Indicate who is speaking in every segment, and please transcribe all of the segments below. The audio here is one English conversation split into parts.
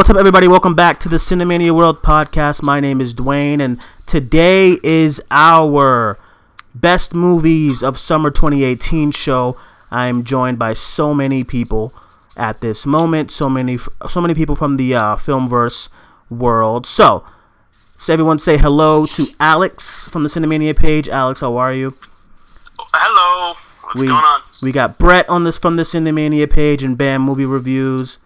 Speaker 1: What's up, everybody? Welcome back to the Cinemania World podcast. My name is Duane, and today is our best movies of summer 2018 show. I'm joined by so many people at this moment, so many, so many people from the uh, filmverse world. So, so everyone say hello to Alex from the Cinemania page. Alex, how are you?
Speaker 2: Hello. What's
Speaker 1: we,
Speaker 2: going on?
Speaker 1: We got Brett on this from the Cinemania page and Bam Movie Reviews.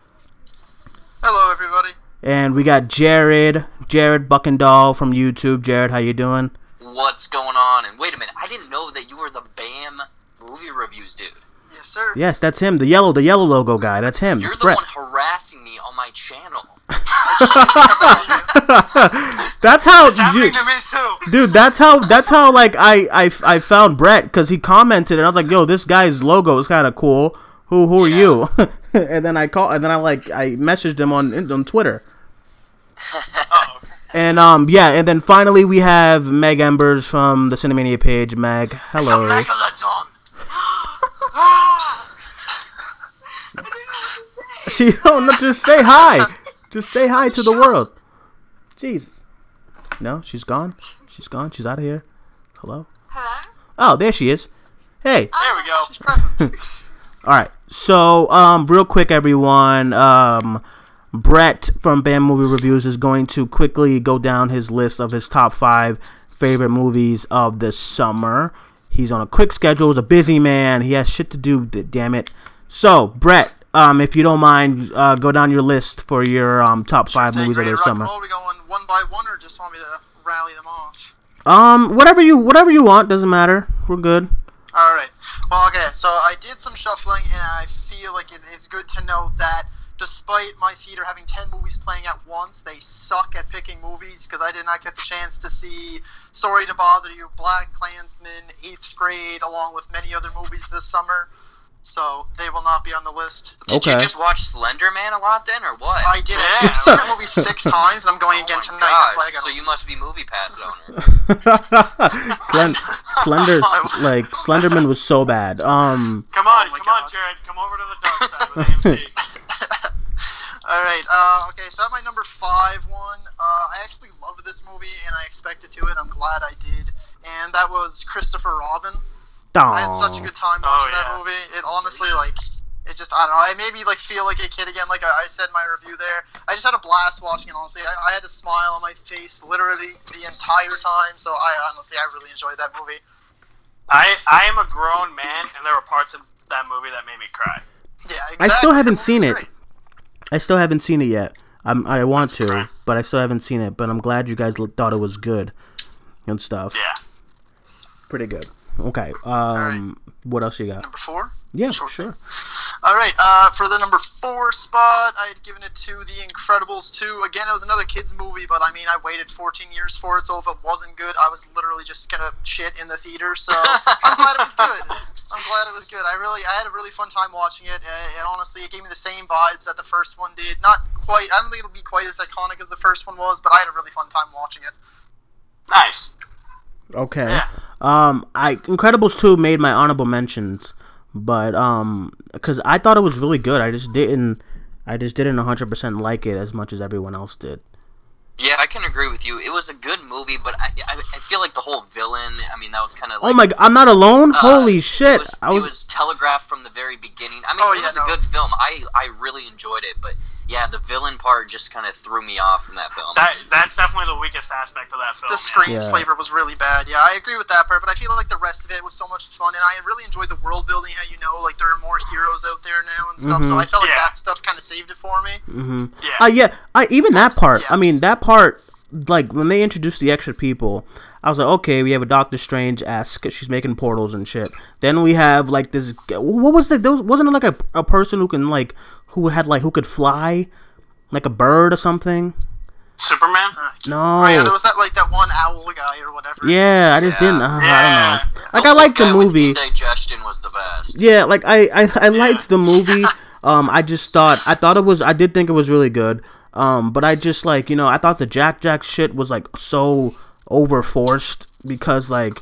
Speaker 3: Hello, everybody.
Speaker 1: And we got Jared, Jared Buckendahl from YouTube. Jared, how you doing?
Speaker 4: What's going on? And wait a minute, I didn't know that you were the BAM movie reviews dude.
Speaker 3: Yes, sir.
Speaker 1: Yes, that's him. The yellow, the yellow logo guy. That's him.
Speaker 4: You're
Speaker 1: That's
Speaker 4: the
Speaker 1: Brett.
Speaker 4: one harassing me on my channel.
Speaker 1: that's how,
Speaker 2: It's happening
Speaker 1: dude,
Speaker 2: to me too.
Speaker 1: dude. That's how. That's how. Like I, I, I found Brett because he commented, and I was like, "Yo, this guy's logo is kind of cool. Who, who are you?" and then I call, and then I like, I messaged him on on Twitter.
Speaker 2: Oh,
Speaker 1: And um, yeah, and then finally we have Meg Embers from the Cinemania page. Meg,
Speaker 2: it's a
Speaker 1: hello. She don't know, just say hi. Just say hi to the world. Jesus. No, she's gone. She's gone. She's out of here. Hello.
Speaker 5: Hello?
Speaker 1: Oh, there she is. Hey.
Speaker 2: There we go.
Speaker 3: She's present.
Speaker 1: All right. So, um, real quick, everyone. Um, Brett from Bam Movie Reviews is going to quickly go down his list of his top five favorite movies of the summer. He's on a quick schedule. He's a busy man. He has shit to do. Damn it. So, Brett, um, if you don't mind, uh, go down your list for your um top five movies of the
Speaker 3: to rock and
Speaker 1: summer.
Speaker 3: roll? We going one by one, or just want me to rally them off?
Speaker 1: Um, whatever you whatever you want doesn't matter. We're good.
Speaker 3: All right. Well, okay. So I did some shuffling, and I feel like it is good to know that despite my theater having ten movies playing at once, they suck at picking movies because I did not get the chance to see Sorry to Bother You, BlacKkKlansman, Eighth Grade, along with many other movies this summer. So they will not be on the list.
Speaker 4: Did
Speaker 1: Okay.
Speaker 4: you just watch Slender Man a lot then, or what?
Speaker 3: I did.
Speaker 2: Yeah.
Speaker 3: I've seen that movie six times, and I'm going
Speaker 4: oh
Speaker 3: again
Speaker 4: my
Speaker 3: tonight. That's why I
Speaker 4: gosh,
Speaker 3: got
Speaker 4: so you must be MoviePass owner.
Speaker 1: Slend- Slender, like Slenderman was so bad. Um,
Speaker 2: Come on,
Speaker 3: Oh my
Speaker 2: come on, Jared. Come over to the dark side with AMC.
Speaker 3: All right. Uh, okay. So at my number five one, uh, I actually love this movie, and I expected to it. I'm glad I did. And that was Christopher Robin. I had such a good time
Speaker 2: Oh,
Speaker 3: watching
Speaker 2: yeah.
Speaker 3: that movie. It honestly, like, it just, I don't know. It made me like feel like a kid again. Like I, I said in my review there, I just had a blast watching it. Honestly, I, I had a smile on my face literally the entire time. So I honestly, I really enjoyed that movie.
Speaker 2: I I am a grown man, and there were parts of that movie that made me cry.
Speaker 3: Yeah. exactly.
Speaker 1: I still haven't seen
Speaker 3: movie's
Speaker 1: it.
Speaker 3: great.
Speaker 1: I still haven't seen it yet. I'm, I want to,
Speaker 2: okay.
Speaker 1: but I still haven't seen it. But I'm glad you guys thought it was good and stuff.
Speaker 2: Yeah.
Speaker 1: Pretty good. Okay. Um, what else you got?
Speaker 3: Number four.
Speaker 1: Yeah,
Speaker 3: Sure
Speaker 1: sure.
Speaker 3: All right, uh, for the number four spot, I had given it to The Incredibles 2. Again, it was another kids movie, but I mean, I waited 14 years for it, so if it wasn't good, I was literally just gonna shit in the theater. So I'm glad it was good. I'm glad it was good. I really, I had a really fun time watching it, uh, and honestly, it gave me the same vibes that the first one did. Not quite. I don't think it'll be quite as iconic as the first one was, but I had a really fun time watching it.
Speaker 2: Nice.
Speaker 1: Okay.
Speaker 2: Yeah.
Speaker 1: Um, I Incredibles two made my honorable mentions, but um, because I thought it was really good. I just didn't. I just didn't 100% like it as much as everyone else did.
Speaker 4: yeah, I can agree with you. It was a good movie, but I, I, I feel like the whole villain. I mean, that was kind of. Like,
Speaker 1: oh my! g- I'm not alone.
Speaker 4: Uh,
Speaker 1: Holy
Speaker 4: It
Speaker 1: shit!
Speaker 4: was,
Speaker 1: I
Speaker 4: it
Speaker 1: was.
Speaker 4: was telegraphed from the very beginning. I mean,
Speaker 3: Oh,
Speaker 4: it
Speaker 3: yeah,
Speaker 4: was
Speaker 3: no.
Speaker 4: a good film. I, I really enjoyed it, but yeah, the villain part just kind of threw me off from that film.
Speaker 2: That that's definitely the weakest aspect of that film.
Speaker 3: The
Speaker 2: yeah.
Speaker 3: screen
Speaker 1: Yeah.
Speaker 3: flavor was really bad. Yeah, I agree with that part, but I feel like the rest of it was so much fun, and I really enjoyed the world building. How you know, like there are more heroes out there now and stuff. So
Speaker 1: Mhm.
Speaker 3: I felt like
Speaker 2: Yeah.
Speaker 3: that stuff kind of saved it for me.
Speaker 1: hmm
Speaker 2: Yeah.
Speaker 1: Uh, yeah, I even that part.
Speaker 3: Yeah.
Speaker 1: I mean, that part. Like when they introduced the extra people, I was like, okay, we have a Doctor Strange esque. She's making portals and shit. Then we have like this. What was it? There was, wasn't it like a, a person who can like who had like who could fly, like a bird or something?
Speaker 2: Superman.
Speaker 1: No.
Speaker 3: Oh yeah, there was that like that one owl guy or whatever.
Speaker 1: Yeah, I just
Speaker 4: Yeah.
Speaker 1: didn't. Uh, I don't know. Like
Speaker 4: The
Speaker 1: I
Speaker 4: little
Speaker 1: liked the movie.
Speaker 4: Indigestion was the best.
Speaker 1: Yeah, like I I, I liked the movie. Um, I just thought I thought it was I did think it was really good. Um, but I just like you know I thought the Jack Jack shit was like so overforced because like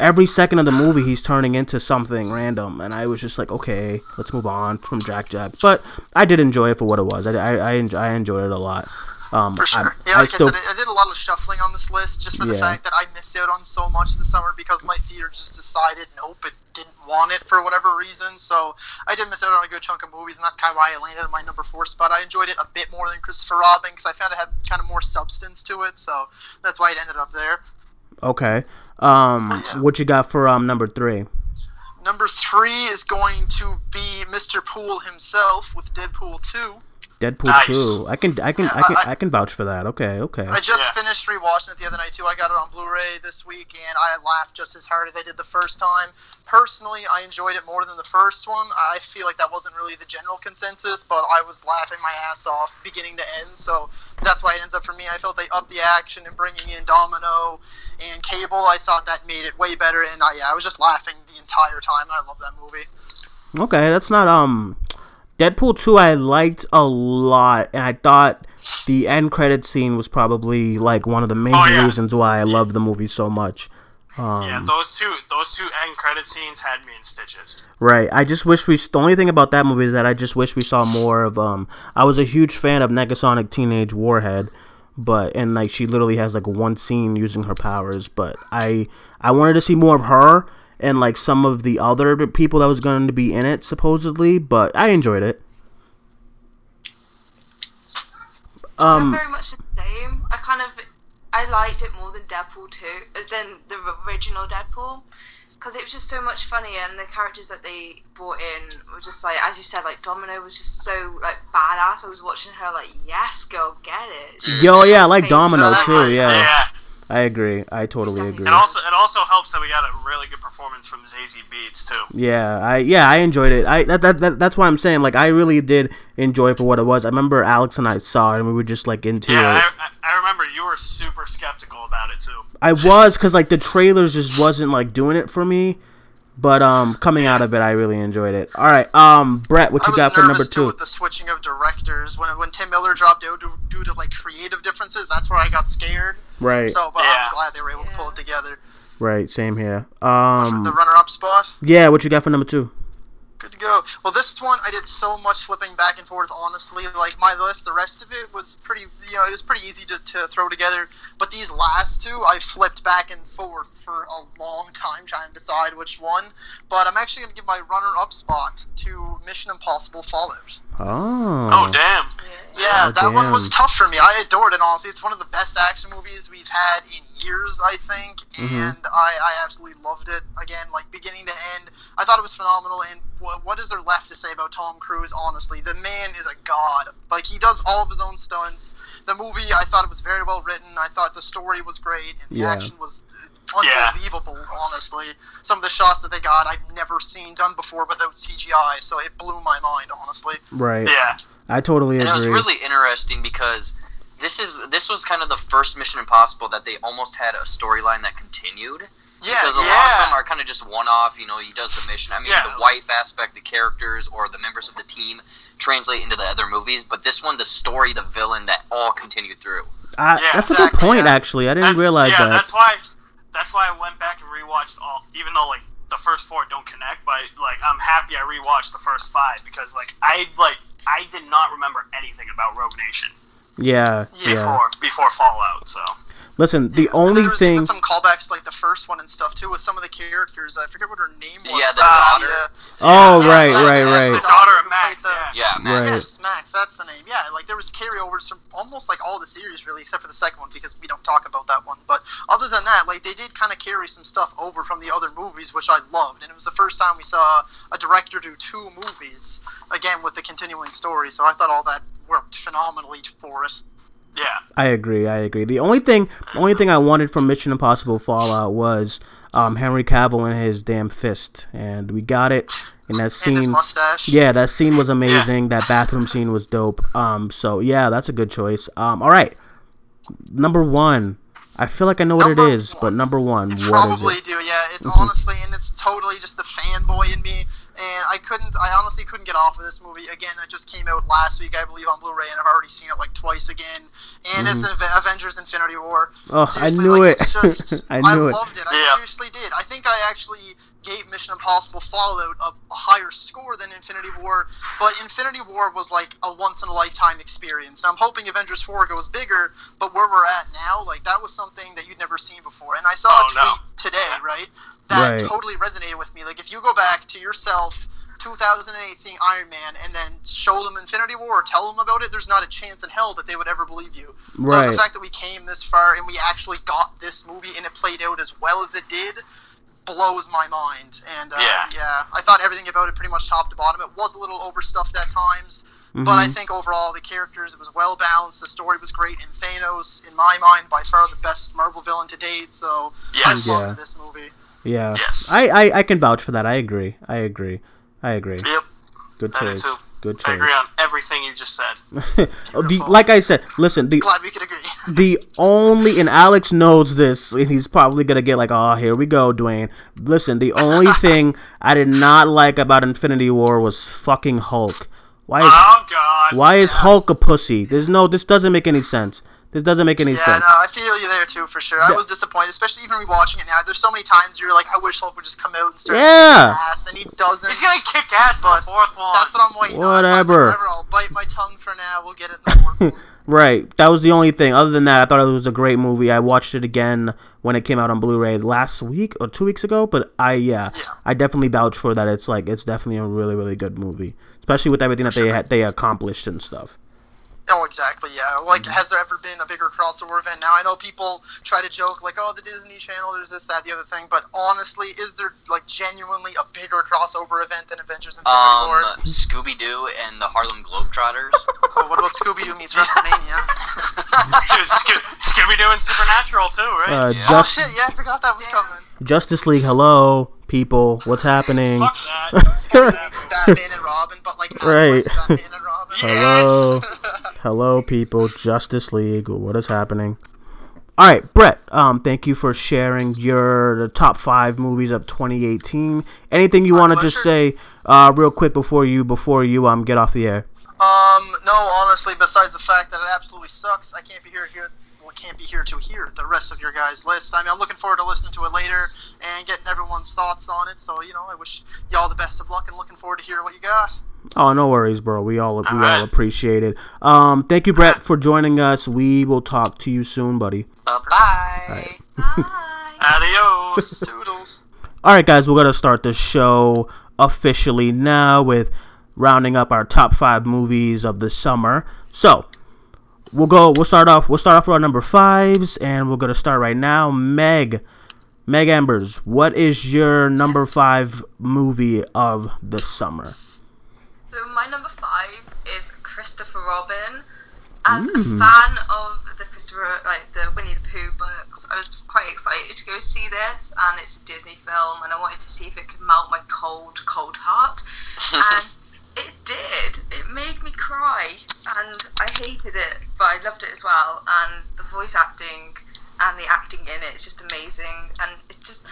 Speaker 1: every second of the movie he's turning into something random, and I was just like, okay, let's move on from Jack Jack. But I did enjoy it for what it was. I I I, enjoy, I enjoyed it a lot. Um,
Speaker 3: For sure.
Speaker 1: I,
Speaker 3: yeah, like I,
Speaker 1: still
Speaker 3: said, I did a lot of shuffling on this list just for the
Speaker 1: Yeah.
Speaker 3: fact that I missed out on so much this summer because my theater just decided nope, it didn't want it for whatever reason. So I did miss out on a good chunk of movies, and that's kind of why I landed on my number four spot. I enjoyed it a bit more than Christopher Robin because I found it had kind of more substance to it. So that's why it ended up there.
Speaker 1: Okay. Um,
Speaker 3: Yeah.
Speaker 1: what you got for um number three?
Speaker 3: Number three is going to be Mr. Pool himself with Deadpool 2.
Speaker 1: Deadpool
Speaker 2: Nice.
Speaker 1: two. I can I can I
Speaker 3: Yeah,
Speaker 1: can
Speaker 3: I-
Speaker 1: I can vouch for that. Okay, okay.
Speaker 3: I just
Speaker 2: Yeah.
Speaker 3: finished rewatching it the other night too. I got it on Blu-ray this week, and I laughed just as hard as I did the first time. Personally, I enjoyed it more than the first one. I feel like that wasn't really the general consensus, but I was laughing my ass off beginning to end. So that's why it ends up for me. I felt they upped the action and bringing in Domino and Cable. I thought that made it way better, and I, yeah, I was just laughing the entire time. I love that movie.
Speaker 1: Okay, that's not um Deadpool 2 I liked a lot and I thought the end credit scene was probably like one of the main
Speaker 2: Oh, yeah.
Speaker 1: reasons why I love the movie so much. Um,
Speaker 2: yeah, those two those two end credit scenes had me in stitches.
Speaker 1: Right. I just wish we. The only thing about that movie is that I just wish we saw more of. Um, I was a huge fan of Negasonic Teenage Warhead, but and like she literally has like one scene using her powers. But I I wanted to see more of her and like some of the other people that was going to be in it supposedly. But I enjoyed it.
Speaker 5: I'm
Speaker 1: Um.
Speaker 5: very much the same. I kind of I liked it more than Deadpool 2 uh, than the original Deadpool because it was just so much funnier and the characters that they brought in were just like as you said like Domino was just so like badass. I was watching her like yes girl get it. She
Speaker 1: Yo, yeah, I like. Domino too. Yeah,
Speaker 2: Yeah.
Speaker 1: I agree. I totally agree.
Speaker 2: It also it also helps that we got a really good performance from Zazie Beetz too.
Speaker 1: Yeah, I yeah I enjoyed it. I that, that, that that's why I'm saying like I really did enjoy it for what it was. I remember Alex and I saw it and we were just like into
Speaker 2: Yeah,
Speaker 1: it.
Speaker 2: I, I I remember you were super skeptical about it too.
Speaker 1: I was because like the trailers just wasn't like doing it for me. But um, coming out of it, I really enjoyed it. All right, um, Brett, what you got for
Speaker 3: nervous
Speaker 1: number
Speaker 3: too
Speaker 1: two?
Speaker 3: with the switching of directors. When when Tim Miller dropped out due, due to like creative differences, that's where I got scared.
Speaker 1: Right,
Speaker 3: So, but
Speaker 2: Yeah.
Speaker 3: I'm glad they were able to pull it together.
Speaker 1: right, same here.
Speaker 3: the
Speaker 1: Um,
Speaker 3: runner-up spot.
Speaker 1: yeah, what you got for number two?
Speaker 3: Good to go. Well, this one I did so much flipping back and forth. Honestly, like my list, the rest of it was pretty. You know, it was pretty easy just to throw together. But these last two, I flipped back and forth for a long time trying to decide which one. But I'm actually going to give my runner-up spot to Mission Impossible Fallout.
Speaker 1: Oh,
Speaker 2: Oh damn.
Speaker 3: Yeah,
Speaker 1: Oh,
Speaker 3: that one was tough for me. I adored it, honestly. It's one of the best action movies we've had in years, I think,
Speaker 1: Mhm.
Speaker 3: and I, I absolutely loved it. Again, like beginning to end, I thought it was phenomenal. And what, what is there left to say about Tom Cruise? Honestly, the man is a god. Like he does all of his own stunts. The movie, I thought it was very well written. I thought the story was great, and the
Speaker 1: Yeah.
Speaker 3: action was unbelievable. Honestly, some of the shots that they got, I've never seen done before without CGI, so it blew my mind. Honestly.
Speaker 1: right.
Speaker 2: Yeah.
Speaker 1: I totally
Speaker 4: And
Speaker 1: agree.
Speaker 4: it was really interesting because this is this was kind of the first Mission Impossible that they almost had a storyline that continued.
Speaker 3: Yeah,
Speaker 4: because a lot of
Speaker 2: yeah.
Speaker 4: them are kind of just one off. You know, he does the mission. I mean,
Speaker 2: Yeah.
Speaker 4: the wife aspect, the characters, or the members of the team translate into the other movies. But this one, the story, the villain, that all continued through.
Speaker 1: I,
Speaker 2: Yeah,
Speaker 1: that's a good
Speaker 3: exactly,
Speaker 1: point,
Speaker 3: yeah.
Speaker 1: actually. I didn't
Speaker 2: That-
Speaker 1: realize
Speaker 2: yeah,
Speaker 1: that.
Speaker 2: that's why. That's why I went back and rewatched all, even though like the first four don't connect. But like, I'm happy I rewatched the first five because like I like I did not remember anything about Rogue Nation
Speaker 1: yeah,
Speaker 3: Yeah.
Speaker 1: yeah.
Speaker 2: before before Fallout. So
Speaker 1: Listen, the
Speaker 3: Yeah,
Speaker 1: only
Speaker 3: there was
Speaker 1: thing.
Speaker 3: some callbacks like the first one and stuff too with some of the characters. I forget what her name was.
Speaker 4: Yeah, the
Speaker 2: daughter.
Speaker 3: uh,
Speaker 1: Oh,
Speaker 3: Yeah,
Speaker 1: right,
Speaker 3: Max,
Speaker 1: right, right.
Speaker 2: the
Speaker 3: the
Speaker 2: daughter of Max.
Speaker 3: the-
Speaker 2: Yeah.
Speaker 4: Yeah, man.
Speaker 1: Right.
Speaker 3: Yes, Max, that's the name. Yeah, like there was carryovers from almost like all the series really, except for the second one because we don't talk about that one. But other than that, like they did kind of carry some stuff over from the other movies, which I loved, and it was the first time we saw a director do two movies again with the continuing story. So I thought all that worked phenomenally for it.
Speaker 2: Yeah.
Speaker 1: I agree. I agree. The only thing, the only thing I wanted from Mission Impossible Fallout was um, Henry Cavill and his damn fist, and we got it. And that
Speaker 3: And
Speaker 1: scene,
Speaker 3: mustache.
Speaker 1: yeah, that scene was amazing. That bathroom scene was dope. Um, so yeah, that's a good choice. Um, all right, number one. I feel like I know what
Speaker 3: Number
Speaker 1: it is, but number one,
Speaker 3: You
Speaker 1: what is
Speaker 3: probably
Speaker 1: it?
Speaker 3: do, yeah. It's honestly, and it's totally just the fanboy in me. And I couldn't. I honestly couldn't get off of this movie. Again, it just came out last week, I believe, on Blu-ray, and I've already seen it like twice again. And it's Ave- Avengers: Infinity War.
Speaker 1: Mm-hmm. Oh, I knew
Speaker 3: like,
Speaker 1: it.
Speaker 3: Just,
Speaker 1: I knew it.
Speaker 3: loved it. I
Speaker 2: Yeah.
Speaker 3: seriously did. I think I actually gave Mission Impossible Fallout a, a higher score than Infinity War, but Infinity War was like a once in a lifetime experience. And I'm hoping Avengers 4 goes bigger, but where we're at now, like that was something that you'd never seen before. And I saw
Speaker 2: Oh,
Speaker 3: a tweet
Speaker 2: no.
Speaker 3: today,
Speaker 2: Yeah.
Speaker 3: right? That
Speaker 1: Right.
Speaker 3: totally resonated with me. Like if you go back to yourself 2008 seeing Iron Man and then show them Infinity War or tell them about it, there's not a chance in hell that they would ever believe you. So the fact that we came this far and we actually got this movie and it played out as well as it did blows my mind. And uh,
Speaker 2: Yeah.
Speaker 3: I thought everything about it pretty much top to bottom. It was a little overstuffed at times, but I
Speaker 1: Mhm.
Speaker 3: think overall the characters it was well balanced. The story was great, and Thanos, in my mind, by far the best Marvel villain to date. So
Speaker 2: Yes.
Speaker 3: I
Speaker 1: Yeah.
Speaker 3: loved this movie.
Speaker 1: Yeah.
Speaker 2: Yes.
Speaker 1: I, I I can vouch for that. I agree. I agree. I agree.
Speaker 2: Yep.
Speaker 1: Good choice.
Speaker 2: too.
Speaker 1: Good
Speaker 2: I agree on everything you just said.
Speaker 1: Oh, the, like I said, listen, the
Speaker 3: Glad we could agree.
Speaker 1: the only and Alex knows this, and he's probably gonna get like, "Oh, here we go, Duane." Listen, the only thing I did not like about Infinity War was fucking Hulk. Why is
Speaker 2: Oh God.
Speaker 1: why is Hulk a pussy? There's no. This doesn't make any sense. This doesn't make any
Speaker 3: Yeah,
Speaker 1: sense.
Speaker 3: no, I feel you there too for sure. I was disappointed, especially even rewatching it now. There's so many times you're like, I wish Hulk would just come out and start
Speaker 1: Yeah.
Speaker 3: kicking ass, and he doesn't.
Speaker 2: He's gonna kick ass in
Speaker 3: But
Speaker 2: the fourth one.
Speaker 3: That's what I'm waiting on. So I was like,
Speaker 1: Whatever.
Speaker 3: whatever. I'll bite my tongue for now. We'll get it in the fourth one.
Speaker 1: Right. That was the only thing. Other than that, I thought it was a great movie. I watched it again when it came out on Blu-ray last week or two weeks ago. But I, yeah,
Speaker 3: Yeah.
Speaker 1: I definitely vouch for that. It's like it's definitely a really, really good movie, especially with everything that they had, they accomplished and stuff.
Speaker 3: Oh, exactly. Yeah. Like,
Speaker 1: Mm-hmm.
Speaker 3: has there ever been a bigger crossover event? Now I know people try to joke like, "Oh, the Disney Channel, there's this, that, the other thing," but honestly, is there like genuinely a bigger crossover event than Avengers Infinity
Speaker 4: Um,
Speaker 3: War?
Speaker 4: Scooby Doo and the Harlem Globetrotters.
Speaker 3: Oh, what about Scooby Doo meets WrestleMania?
Speaker 2: Dude, Sco- Scooby Doo and Supernatural too, right?
Speaker 1: Uh,
Speaker 4: Yeah.
Speaker 3: oh shit! Yeah, I forgot that was coming.
Speaker 1: Justice League, hello, people, what's happening?
Speaker 2: Fuck that.
Speaker 3: Batman and Robin, but like Adam
Speaker 1: Right.
Speaker 3: West Batman and Robin.
Speaker 1: Hello, hello, people, Justice League, what is happening? All right, Brett. Um, thank you for sharing your the top five movies of 2018. Anything you
Speaker 3: My
Speaker 1: want to just say, uh, real quick before you before you um get off the air?
Speaker 3: Um, no, honestly, besides the fact that it absolutely sucks, I can't be here here. Well, can't be here to hear the rest of your guys' list. I mean, I'm looking forward to listening to it later and getting everyone's thoughts on it. So, you know, I wish y'all the best of luck and looking forward to hearing what you got.
Speaker 1: Oh, no worries, bro. We all we all
Speaker 2: Alright.
Speaker 1: appreciate it. Um, thank you, Brett, for joining us. We will talk to you soon, buddy.
Speaker 4: Bye bye.
Speaker 5: Bye.
Speaker 2: Adios.
Speaker 3: Toodles.
Speaker 1: All right, guys, we're gonna start the show officially now with rounding up our top five movies of the summer. So we'll go. We'll start off. We'll start off with our number fives, and we're gonna start right now. Meg, Meg Ambers, what is your number five movie of the summer?
Speaker 5: So my number five is Christopher Robin. As
Speaker 1: Mm.
Speaker 5: a fan of the Christopher, like the Winnie the Pooh books, I was quite excited to go see this, and it's a Disney film, and I wanted to see if it could melt my cold, cold heart, and it did. It made me cry, and I hated it, but I loved it as well, and the voice acting and the acting in it is just amazing, and it's just.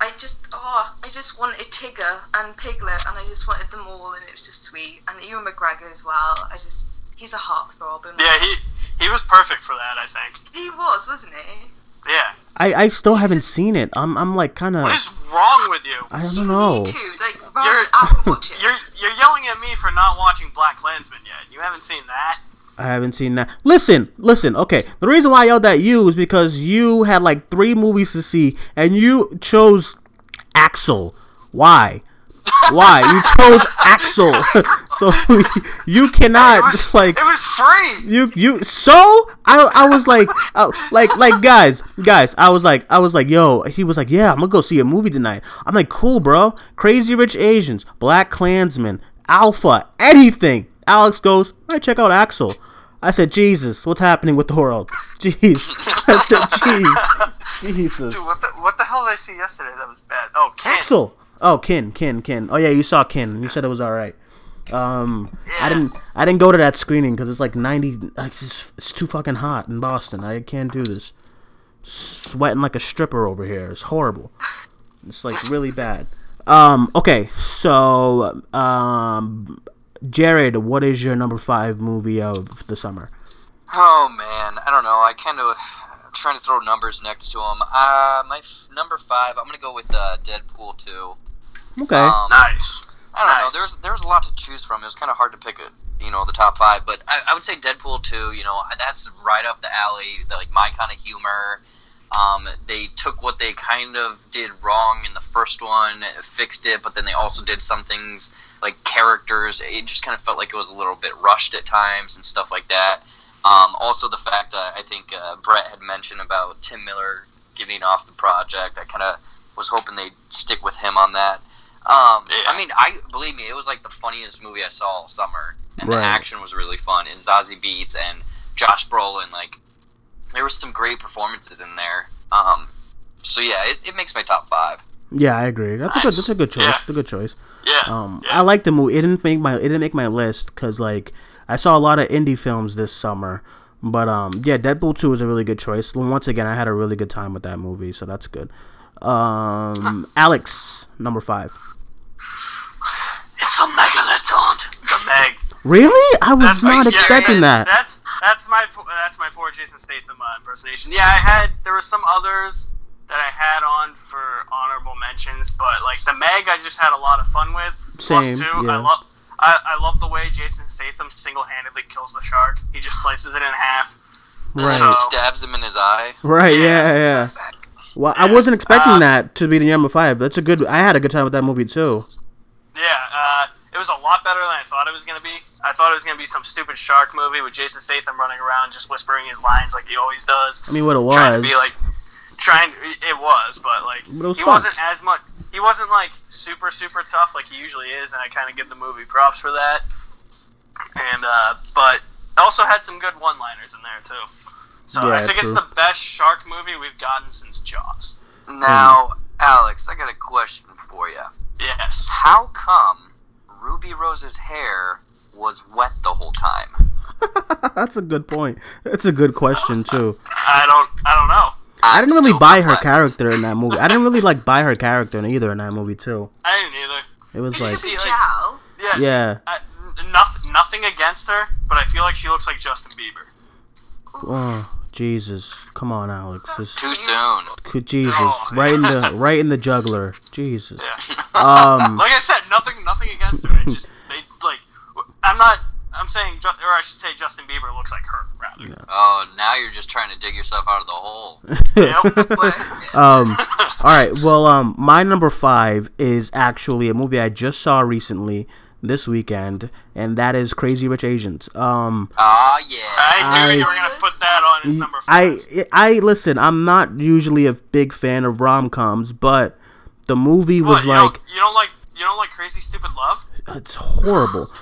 Speaker 5: I just, oh, I just wanted Tigger and Piglet, and I just wanted them all, and it was just sweet. And Ewan McGregor as well. I just, he's a heartthrob. And
Speaker 2: Yeah, he he was perfect for that. I think.
Speaker 5: he was, wasn't he?
Speaker 2: Yeah.
Speaker 1: I, I still haven't seen it. I'm I'm like kind of
Speaker 2: What is wrong with you?
Speaker 1: I don't know.
Speaker 5: need to, like, run
Speaker 2: You're
Speaker 5: out watch it.
Speaker 2: you're you're yelling at me for not watching BlacKkKlansman yet. You haven't seen that.
Speaker 1: I haven't seen that. Listen, listen. Okay, the reason why I yelled at you is because you had like three movies to see, and you chose Axel. Why? Why you chose Axel? so you cannot
Speaker 2: It was
Speaker 1: just like
Speaker 2: it was free.
Speaker 1: you you. So I I was like uh, like like guys guys. I was like I was like yo. He was like yeah. I'm gonna go see a movie tonight. I'm like cool, bro. Crazy Rich Asians, BlacKkKlansman, Alpha, anything. Alex goes. I check out Axel. I said, Jesus, what's happening with the world? Jeez. I said, jeez. Jesus.
Speaker 2: Dude, what the what the hell did I see yesterday that was bad? Oh, Kin.
Speaker 1: Axel. Oh, Ken, Ken, Kin. Oh yeah, you saw Ken. You said it was all right. Um, I didn't. I didn't go to that screening because it's like ninety. It's, just, it's too fucking hot in Boston. I can't do this. Sweating like a stripper over here. It's horrible. It's like really bad. Um. Okay. So, um, Jared, what is your number five movie of the summer?
Speaker 4: Oh man, I don't know. I kind of trying to throw numbers next to them. Uh, my f- number five, I'm gonna go with uh, Deadpool two.
Speaker 1: Okay.
Speaker 4: Um,
Speaker 2: Nice.
Speaker 4: I don't know. There's there's a lot to choose from. It was kind of hard to pick a you know the top five, but I, I would say Deadpool two. You know that's right up the alley. The, like my kind of humor. Um, they took what they kind of did wrong in the first one, fixed it, but then they also did some things like characters. It just kind of felt like it was a little bit rushed at times and stuff like that. Um, also, the fact that I think uh, Brett had mentioned about Tim Miller getting off the project, I kind of was hoping they'd stick with him on that. Um,
Speaker 2: Yeah.
Speaker 4: I mean, I believe me, it was like the funniest movie I saw all summer, and
Speaker 1: Right.
Speaker 4: the action was really fun. And Zazie Beetz and Josh Brolin, like there was some great performances in there. Um, so yeah, it, it makes my top five.
Speaker 1: Yeah, I agree. That's a good. That's a good choice.
Speaker 2: Yeah.
Speaker 1: That's a good choice.
Speaker 2: Yeah.
Speaker 1: Um,
Speaker 2: yeah.
Speaker 1: I like the movie. It didn't make my. It didn't make my list because like I saw a lot of indie films this summer. But um, yeah, Deadpool two is a really good choice. Once again, I had a really good time with that movie, so that's good. Um, Alex, number five.
Speaker 2: It's a megalodon. The Meg.
Speaker 1: Really? I was
Speaker 2: That's
Speaker 1: not
Speaker 2: yeah,
Speaker 1: expecting
Speaker 2: yeah,
Speaker 1: that.
Speaker 2: That's that's my po- that's my poor Jason Statham uh, impersonation. Yeah, I had there were some others that I had on for honorable mentions, but like the Meg, I just had a lot of fun with.
Speaker 1: Same,
Speaker 2: Plus two,
Speaker 1: yeah.
Speaker 2: I love I, I love the way Jason Statham single-handedly kills the shark. He just slices it in half.
Speaker 1: Right.
Speaker 4: he stabs him in his eye.
Speaker 1: Right? Yeah,
Speaker 2: Yeah.
Speaker 1: yeah. Well, I wasn't expecting
Speaker 2: Uh,
Speaker 1: that to be the number five. That's a good. I had a good time with that movie too.
Speaker 2: Yeah, uh, it was a lot better than I thought it was gonna be. I thought it was gonna be some stupid shark movie with Jason Statham running around just whispering his lines like he always does.
Speaker 1: I mean, what it was.
Speaker 2: trying to be like trying it was but like
Speaker 1: But it was
Speaker 2: he
Speaker 1: fun.
Speaker 2: wasn't as much he wasn't like super super tough like he usually is and i kind of give the movie props for that and uh but it also had some good one liners in there too so i think
Speaker 1: true.
Speaker 2: it's the best shark movie we've gotten since jaws
Speaker 4: Now, Alex, I got a question for you.
Speaker 2: yes
Speaker 4: How come Ruby Rose's hair was wet the whole time?
Speaker 1: That's a good point. That's a good question too.
Speaker 2: i don't i don't know
Speaker 1: I didn't really
Speaker 4: still
Speaker 1: buy her character in that movie. I didn't really like buy her character either in that movie too.
Speaker 2: i didn't either
Speaker 1: It was
Speaker 2: Did you
Speaker 1: like,
Speaker 2: see-
Speaker 5: Is it
Speaker 2: like-
Speaker 5: Jal?
Speaker 2: yes
Speaker 1: yeah,
Speaker 2: I, nothing nothing against her but i feel like she looks like justin bieber
Speaker 1: oh Jesus, come on, Alex, this,
Speaker 4: Too soon.
Speaker 1: could Jesus,
Speaker 2: Oh,
Speaker 1: right in the right in the juggler, Jesus.
Speaker 2: yeah
Speaker 1: Um,
Speaker 2: like I said, nothing, nothing against her. It just they like. I'm not. I'm saying, Ju- or I should say, Justin Bieber looks like her rather.
Speaker 4: Oh, now you're just trying to dig yourself out of the hole.
Speaker 2: Yep.
Speaker 1: um, all right. Well, um, my number five is actually a movie I just saw recently this weekend, and that is Crazy Rich Asians. Um,
Speaker 4: Ah, yeah.
Speaker 2: I knew
Speaker 1: I-
Speaker 2: you were gonna put that on as number five.
Speaker 1: I I listen. I'm not usually a big fan of rom coms, but the movie
Speaker 2: What,
Speaker 1: was
Speaker 2: you
Speaker 1: like
Speaker 2: don't, you don't like you don't like Crazy Stupid Love?
Speaker 1: it's horrible.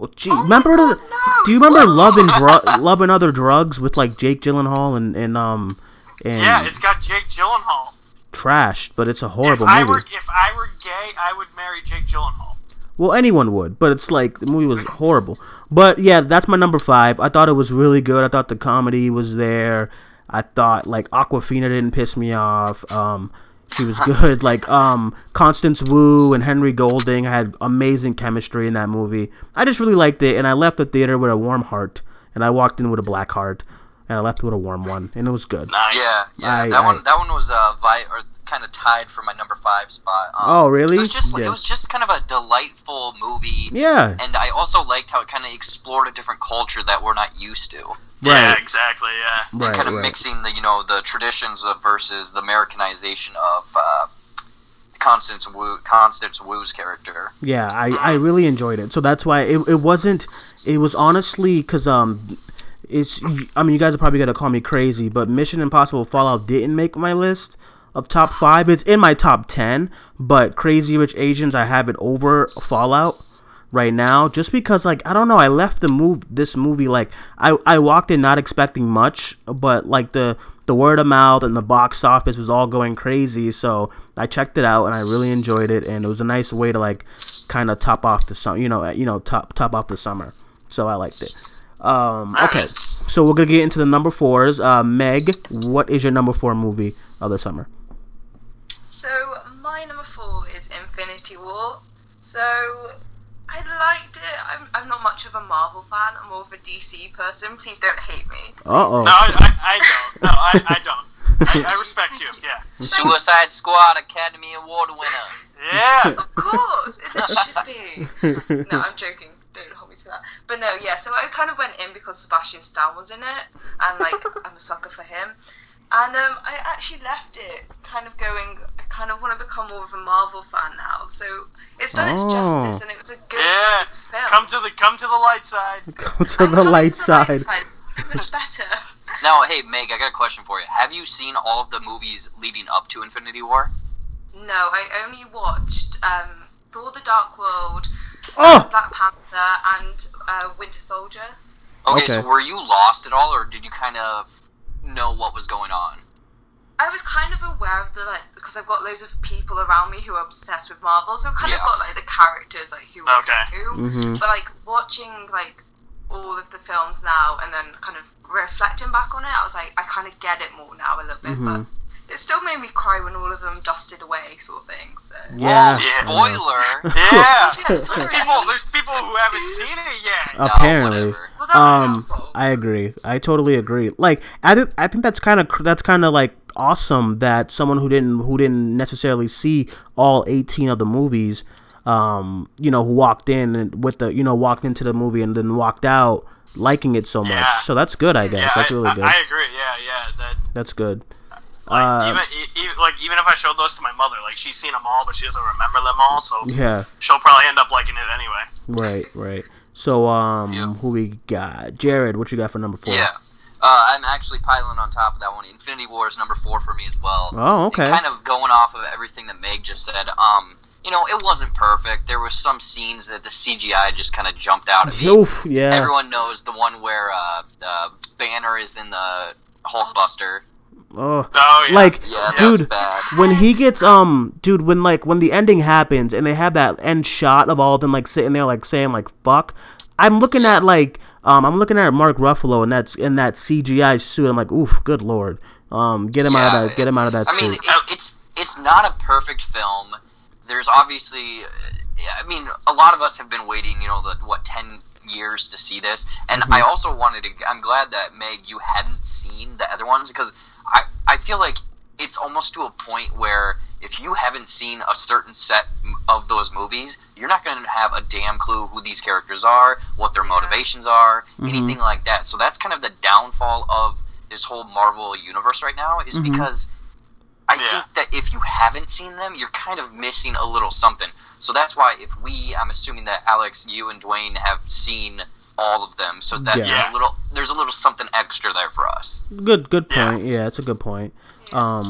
Speaker 1: Oh, Gee,
Speaker 5: my
Speaker 1: remember
Speaker 5: God,
Speaker 1: the?
Speaker 5: no.
Speaker 1: Do you remember Love and Dru- Love and Other Drugs with like Jake Gyllenhaal and and um and
Speaker 2: Yeah, it's got Jake Gyllenhaal.
Speaker 1: trashed, but it's a horrible
Speaker 2: if I
Speaker 1: movie.
Speaker 2: were if I were gay, I would marry Jake Gyllenhaal.
Speaker 1: Well, anyone would, but it's like the movie was horrible. But yeah, that's my number five. I thought it was really good. I thought the comedy was there. I thought like Awkwafina didn't piss me off. Um, she was good. like um, Constance Wu and Henry Golding had amazing chemistry in that movie. I just really liked it, and I left the theater with a warm heart, and I walked in with a black heart, and I left with a warm one, and it was good.
Speaker 2: Nice.
Speaker 4: Yeah, yeah.
Speaker 1: I-
Speaker 4: that
Speaker 1: I-
Speaker 4: one, that one was uh, vi- or kind of tied for my number five spot. Um,
Speaker 1: Oh, really?
Speaker 4: It was just,
Speaker 1: Yeah.
Speaker 4: it was just kind of a delightful movie.
Speaker 1: Yeah.
Speaker 4: And I also liked how it kind of explored a different culture that we're not used to.
Speaker 2: Yeah,
Speaker 1: Right.
Speaker 2: exactly. Yeah.
Speaker 4: and
Speaker 1: Right.
Speaker 4: kind of
Speaker 1: right.
Speaker 4: mixing the you know the traditions of versus the Americanization of uh, Constance Wu Constance Wu's character.
Speaker 1: Yeah, I, I really enjoyed it. So that's why it, it wasn't. It was honestly because um, it's. I mean, you guys are probably gonna call me crazy, but Mission Impossible Fallout didn't make my list of top five. It's in my top ten, but Crazy Rich Asians I have it over Fallout right now, just because like I don't know. I left the move this movie like I I walked in not expecting much, but like the the word of mouth and the box office was all going crazy. So I checked it out and I really enjoyed it, and it was a nice way to like kind of top off the summer. You know, you know, top top off the summer. So I liked it. Um, okay, so we're gonna get into the number fours. Uh, Meg, what is your number four movie of the summer?
Speaker 5: So my number four is Infinity War. So I liked it. I'm, I'm not much of a Marvel fan. I'm more of a DC person. Please don't hate me.
Speaker 1: Uh oh.
Speaker 2: No, I, I, I don't. No, I, I don't. I, I respect you. Yeah.
Speaker 4: Suicide Squad Academy Award winner.
Speaker 2: Yeah.
Speaker 5: Of course, it should be. No, I'm joking. Don't hold me to that. But no, yeah. So I kind of went in because Sebastian Stan was in it, and like I'm a sucker for him. And um, I actually left it kind of going. I kind of want to become more of a Marvel fan now. So it's done its
Speaker 1: Oh.
Speaker 5: justice, and it was a good
Speaker 2: Yeah.
Speaker 5: film.
Speaker 2: Come to the come to the light side.
Speaker 1: Come to the
Speaker 5: coming
Speaker 1: light
Speaker 5: to the
Speaker 1: side.
Speaker 5: Much better.
Speaker 4: Now, hey Meg, I got a question for you. Have you seen all of the movies leading up to Infinity War?
Speaker 5: No, I only watched um, Thor: The Dark World,
Speaker 1: Oh.
Speaker 5: Black Panther, and uh, Winter Soldier.
Speaker 4: Okay,
Speaker 1: Okay.
Speaker 4: so were you lost at all, or did you kind of know what was going on?
Speaker 5: I was kind of aware of the like because I've got loads of people around me who are obsessed with Marvel, so I've kind
Speaker 4: Yeah.
Speaker 5: of got like the characters like who was
Speaker 2: Okay.
Speaker 5: who.
Speaker 1: Mm-hmm.
Speaker 5: But like watching like all of the films now and then kind of reflecting back on it, I was like, I kind of get it more now a little bit,
Speaker 1: Mhm.
Speaker 5: but it still made me cry when all of them dusted away, sort of thing. So.
Speaker 1: Yeah.
Speaker 4: Well, spoiler.
Speaker 2: Yeah.
Speaker 5: Yeah,
Speaker 2: people, there's people who haven't seen it yet.
Speaker 1: Apparently.
Speaker 4: whatever.
Speaker 5: Well,
Speaker 1: Um. I agree. I totally agree. Like, I think I think that's kind of that's kind of like awesome that someone who didn't who didn't necessarily see all 18 of the movies, um, you know, who walked in and with the you know walked into the movie and then walked out liking it so much.
Speaker 2: Yeah.
Speaker 1: So that's good, I guess.
Speaker 2: Yeah,
Speaker 1: that's
Speaker 2: I,
Speaker 1: really
Speaker 2: I-
Speaker 1: good.
Speaker 2: I, agree. Yeah, yeah. That
Speaker 1: that's good.
Speaker 2: Like
Speaker 1: Uh,
Speaker 2: even, e- even like even if I showed those to my mother, like she's seen them all, but she doesn't remember them all, so
Speaker 1: Yeah.
Speaker 2: she'll probably end up liking it anyway.
Speaker 1: Right. Right. So um,
Speaker 4: Yeah.
Speaker 1: who we got? Jared, what you got for number four?
Speaker 4: Yeah. Uh, I'm actually piling on top of that one. Infinity War is number four for me as well.
Speaker 1: Oh, okay.
Speaker 4: And kind of going off of everything that Meg just said, um, you know, it wasn't perfect. There were some scenes that the CGI just kind of jumped out at me.
Speaker 1: Oof, yeah.
Speaker 4: Everyone knows the one where uh, uh, Banner is in the Hulkbuster.
Speaker 1: Oh.
Speaker 2: Oh yeah.
Speaker 1: Like,
Speaker 4: Yeah,
Speaker 1: dude, when he gets um dude when like when the ending happens and they have that end shot of all of them like sitting there like saying like fuck i'm looking at like um i'm looking at mark ruffalo and that's in that cgi suit i'm like oof good lord um get him out of
Speaker 4: Yeah,
Speaker 1: that get him out of that
Speaker 4: I mean,
Speaker 1: suit
Speaker 4: it, it's it's not a perfect film. There's obviously, I mean, a lot of us have been waiting, you know, the what ten years to see this, and
Speaker 1: Mm-hmm.
Speaker 4: I also wanted to. I'm glad that Meg, you hadn't seen the other ones because I I feel like it's almost to a point where if you haven't seen a certain set of those movies, you're not going to have a damn clue who these characters are, what their motivations are,
Speaker 1: Mhm.
Speaker 4: anything like that. So that's kind of the downfall of this whole Marvel universe right now is
Speaker 1: Mhm.
Speaker 4: because I
Speaker 2: Yeah.
Speaker 4: think that if you haven't seen them, you're kind of missing a little something. So that's why if we, I'm assuming that Alex, you and Duane have seen all of them, so that
Speaker 1: Yeah.
Speaker 4: there's a little there's a little something extra there for us.
Speaker 1: good good point yeah it's a good point um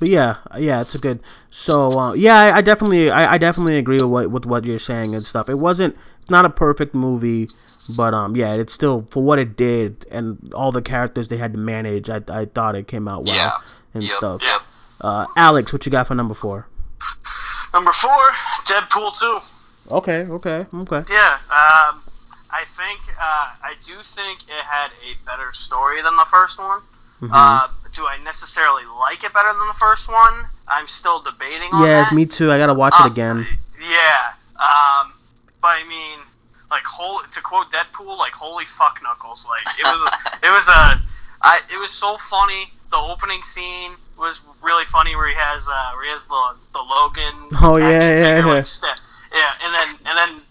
Speaker 1: but yeah yeah it's a good so uh, yeah I, I definitely I, I definitely agree with what with what you're saying and stuff it wasn't it's not a perfect movie but um yeah it's still for what it did and all the characters they had to manage i, I thought it came out well
Speaker 4: Yeah.
Speaker 1: and
Speaker 4: Yep,
Speaker 1: stuff
Speaker 4: Yep.
Speaker 1: uh alex what you got for number four
Speaker 2: Number four, Deadpool two.
Speaker 1: okay okay okay
Speaker 2: Yeah. Um, I think uh, I do think it had a better story than the first one.
Speaker 1: Mhm.
Speaker 2: Uh, do I necessarily like it better than the first one? I'm still debating on
Speaker 1: yes me too i gotta watch
Speaker 2: Uh,
Speaker 1: it again
Speaker 2: Yeah. Um, but I mean, like, whole, to quote Deadpool, like, holy fuck knuckles. Like, it was, a, it was a, I, it was so funny. The opening scene was really funny, where he has, uh, where he has the, the Logan.
Speaker 1: Oh, yeah, yeah, yeah.
Speaker 2: like, yeah, and then, and then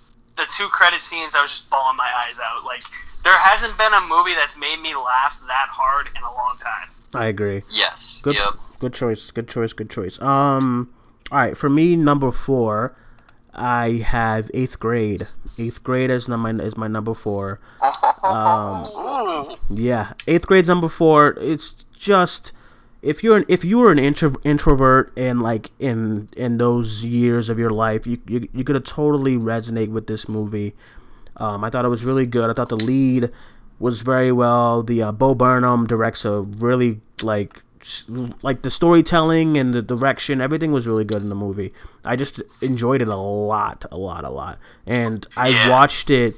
Speaker 2: the two credit scenes, I was just bawling my eyes out. Like, there hasn't been a movie that's made me laugh that hard in a long time.
Speaker 1: i agree
Speaker 4: Yes.
Speaker 1: Good,
Speaker 4: Yep.
Speaker 1: good choice. Good choice. Good choice. Um, all right. For me, number four, I have eighth grade. Eighth grade is my is my number four. Um, Yeah, eighth grade's number four. It's just if you're an, if you were an intro, introvert and like in in those years of your life, you you you could totally resonate with this movie. Um, I thought it was really good. I thought the lead was very well. The uh, Bo Burnham directs a really like like the storytelling and the direction. Everything was really good in the movie. I just enjoyed it a lot, a lot, a lot. And I watched it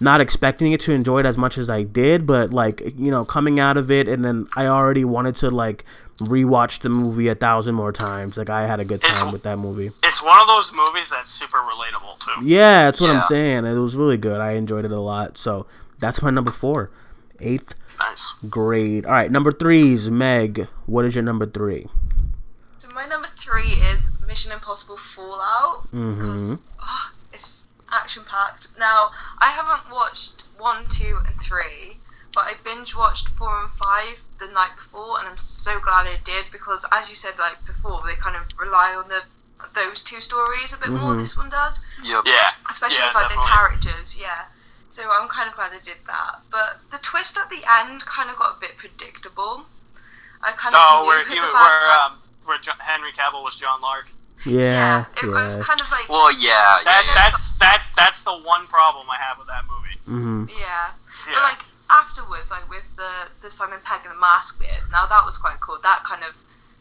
Speaker 1: not expecting it to enjoy it as much as I did, but like you know, coming out of it, and then I already wanted to like rewatch the movie a thousand more times. Like I had a good
Speaker 2: It's-
Speaker 1: time with that movie.
Speaker 2: It's one of those movies that's super relatable too.
Speaker 1: Yeah, that's what I'm saying. It was really good. I enjoyed it a lot. So that's my number four. Eighth
Speaker 2: Nice.
Speaker 1: grade. All right, number three is Meg, what is your number three?
Speaker 5: So my number three is Mission Impossible Fallout
Speaker 1: Mm-hmm.
Speaker 5: because it's action packed. Now I haven't watched one, two, and three, but I binge watched four and five the night before, and I'm so glad I did because, as you said, like before, they kind of rely on the those two stories a bit more.
Speaker 1: Mhm.
Speaker 5: This one does,
Speaker 4: Yep.
Speaker 2: Yeah.
Speaker 5: especially
Speaker 2: Yeah,
Speaker 5: with like
Speaker 2: definitely.
Speaker 5: the characters. Yeah. So I'm kind of glad I did that, but the twist at the end kind of got a bit predictable. I kind of
Speaker 2: Oh,
Speaker 5: knew
Speaker 2: where
Speaker 5: who
Speaker 2: he, where
Speaker 5: guy-
Speaker 2: um, where John, Henry Cavill was John Lark.
Speaker 1: Yeah,
Speaker 5: it
Speaker 1: yeah.
Speaker 5: was kind of like
Speaker 4: Well, yeah, yeah,
Speaker 2: That
Speaker 4: yeah.
Speaker 2: that's that that's the one problem I have with that movie.
Speaker 1: mm-hmm.
Speaker 5: yeah.
Speaker 2: Yeah.
Speaker 5: But like afterwards, like with the the Simon Pegg and the mask bit, now that was quite cool. That kind of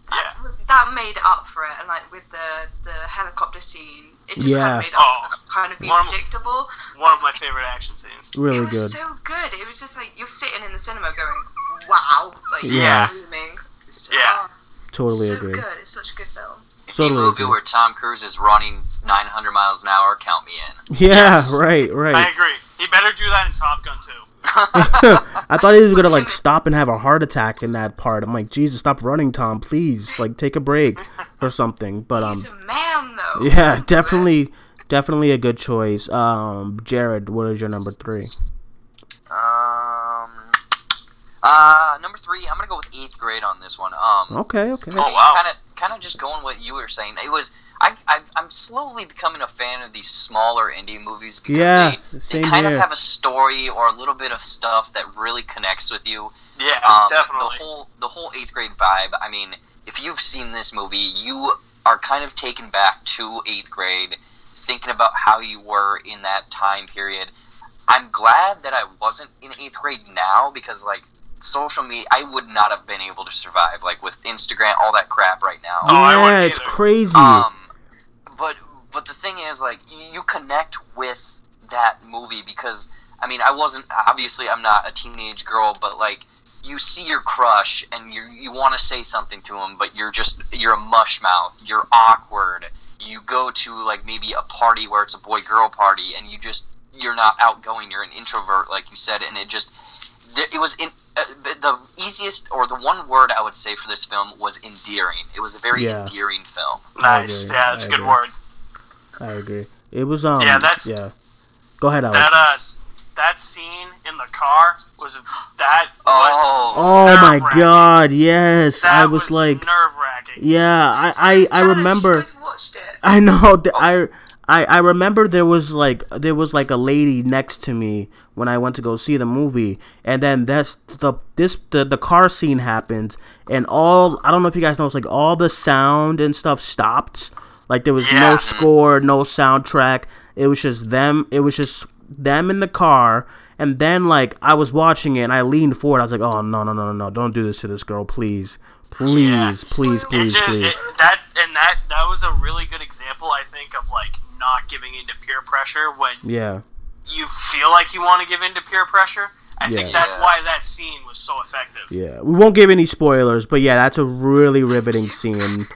Speaker 5: that, that made it up for it, and like with the the helicopter scene, it just kind
Speaker 1: Yeah.
Speaker 5: of made up
Speaker 2: Oh.
Speaker 5: for kind of being
Speaker 2: One of-
Speaker 5: predictable.
Speaker 2: one of my favorite action scenes.
Speaker 1: Really
Speaker 5: it was
Speaker 1: good.
Speaker 5: so good. It was just like you're sitting in the cinema going, "Wow!" Like
Speaker 1: Yeah.
Speaker 5: booming. It's
Speaker 2: Yeah.
Speaker 5: oh,
Speaker 1: Totally
Speaker 5: so
Speaker 1: agree.
Speaker 5: good. It's such a good film.
Speaker 4: Any
Speaker 1: Totally
Speaker 4: movie
Speaker 1: agree.
Speaker 4: where Tom Cruise is running 900 miles an hour, count me in.
Speaker 1: Yeah,
Speaker 2: Yes.
Speaker 1: right,
Speaker 2: I agree. He better do that in Top Gun too.
Speaker 1: I thought he was gonna like stop and have a heart attack in that part. I'm like, Jesus, stop running, Tom, please. Like, take a break or something. But um,
Speaker 5: He's a man, though.
Speaker 1: yeah, definitely, definitely a good choice. Um, Jared, what is your number three?
Speaker 4: Um, uh, number three, I'm gonna go with eighth grade on this one. Um,
Speaker 1: Okay, okay.
Speaker 2: Oh, wow.
Speaker 4: Kind of, kind of just going what you were saying. It was. I, I, I'm slowly becoming a fan of these smaller indie movies because
Speaker 1: Yeah,
Speaker 4: they,
Speaker 1: same
Speaker 4: they kind
Speaker 1: here.
Speaker 4: of have a story or a little bit of stuff that really connects with you.
Speaker 2: Yeah,
Speaker 4: Um,
Speaker 2: definitely.
Speaker 4: The whole the whole eighth grade vibe. I mean, if you've seen this movie, you are kind of taken back to eighth grade, thinking about how you were in that time period. I'm glad that I wasn't in eighth grade now because like social media, I would not have been able to survive like with Instagram, all that crap right now.
Speaker 2: Oh,
Speaker 1: yeah,
Speaker 2: wouldn't
Speaker 1: it's
Speaker 2: either.
Speaker 1: crazy.
Speaker 4: Um, but but the thing is, like, you, connect with that movie because I mean, I wasn't obviously I'm not a teenage girl, but like, you see your crush and you you want to say something to him, but you're just you're a mush mouth, you're awkward. You go to like maybe a party where it's a boy girl party, and you just you're not outgoing, you're an introvert, like you said, and it just it was in uh, the easiest or the one word I would say for this film was endearing. It was a very
Speaker 1: Yeah.
Speaker 4: endearing film.
Speaker 2: nice. Yeah, that's
Speaker 1: I
Speaker 2: a good
Speaker 1: agree.
Speaker 2: word.
Speaker 1: I agree. It was um.
Speaker 2: Yeah, that's-
Speaker 1: yeah. Go ahead, Alex.
Speaker 2: That uh, that scene in the car was that.
Speaker 4: Oh.
Speaker 1: oh my. God! Yes,
Speaker 2: That
Speaker 1: I was, like,
Speaker 2: nerve wracking.
Speaker 1: yeah, I I, I remember.
Speaker 5: You guys watched it.
Speaker 1: I know. th- I, I I remember there was like there was like a lady next to me when I went to go see the movie, and then that's the this the the car scene happened, and all I don't know if you guys know, it's like all the sound and stuff stopped. Like there was no score, no soundtrack. It was just them. It was just them in the car. And then like I was watching it, and I leaned forward. I was like, "Oh no, no, no, no, no! Don't do this to this girl, please, please,
Speaker 2: Yeah.
Speaker 1: please, please,
Speaker 2: just-
Speaker 1: please."
Speaker 2: it- that and that that was a really good example, I think, of like not giving into peer pressure when
Speaker 1: Yeah.
Speaker 2: you feel like you want to give into peer pressure. I
Speaker 1: Yeah.
Speaker 2: think that's
Speaker 4: Yeah.
Speaker 2: why that scene was so effective.
Speaker 1: Yeah, we won't give any spoilers, but yeah, that's a really riveting scene.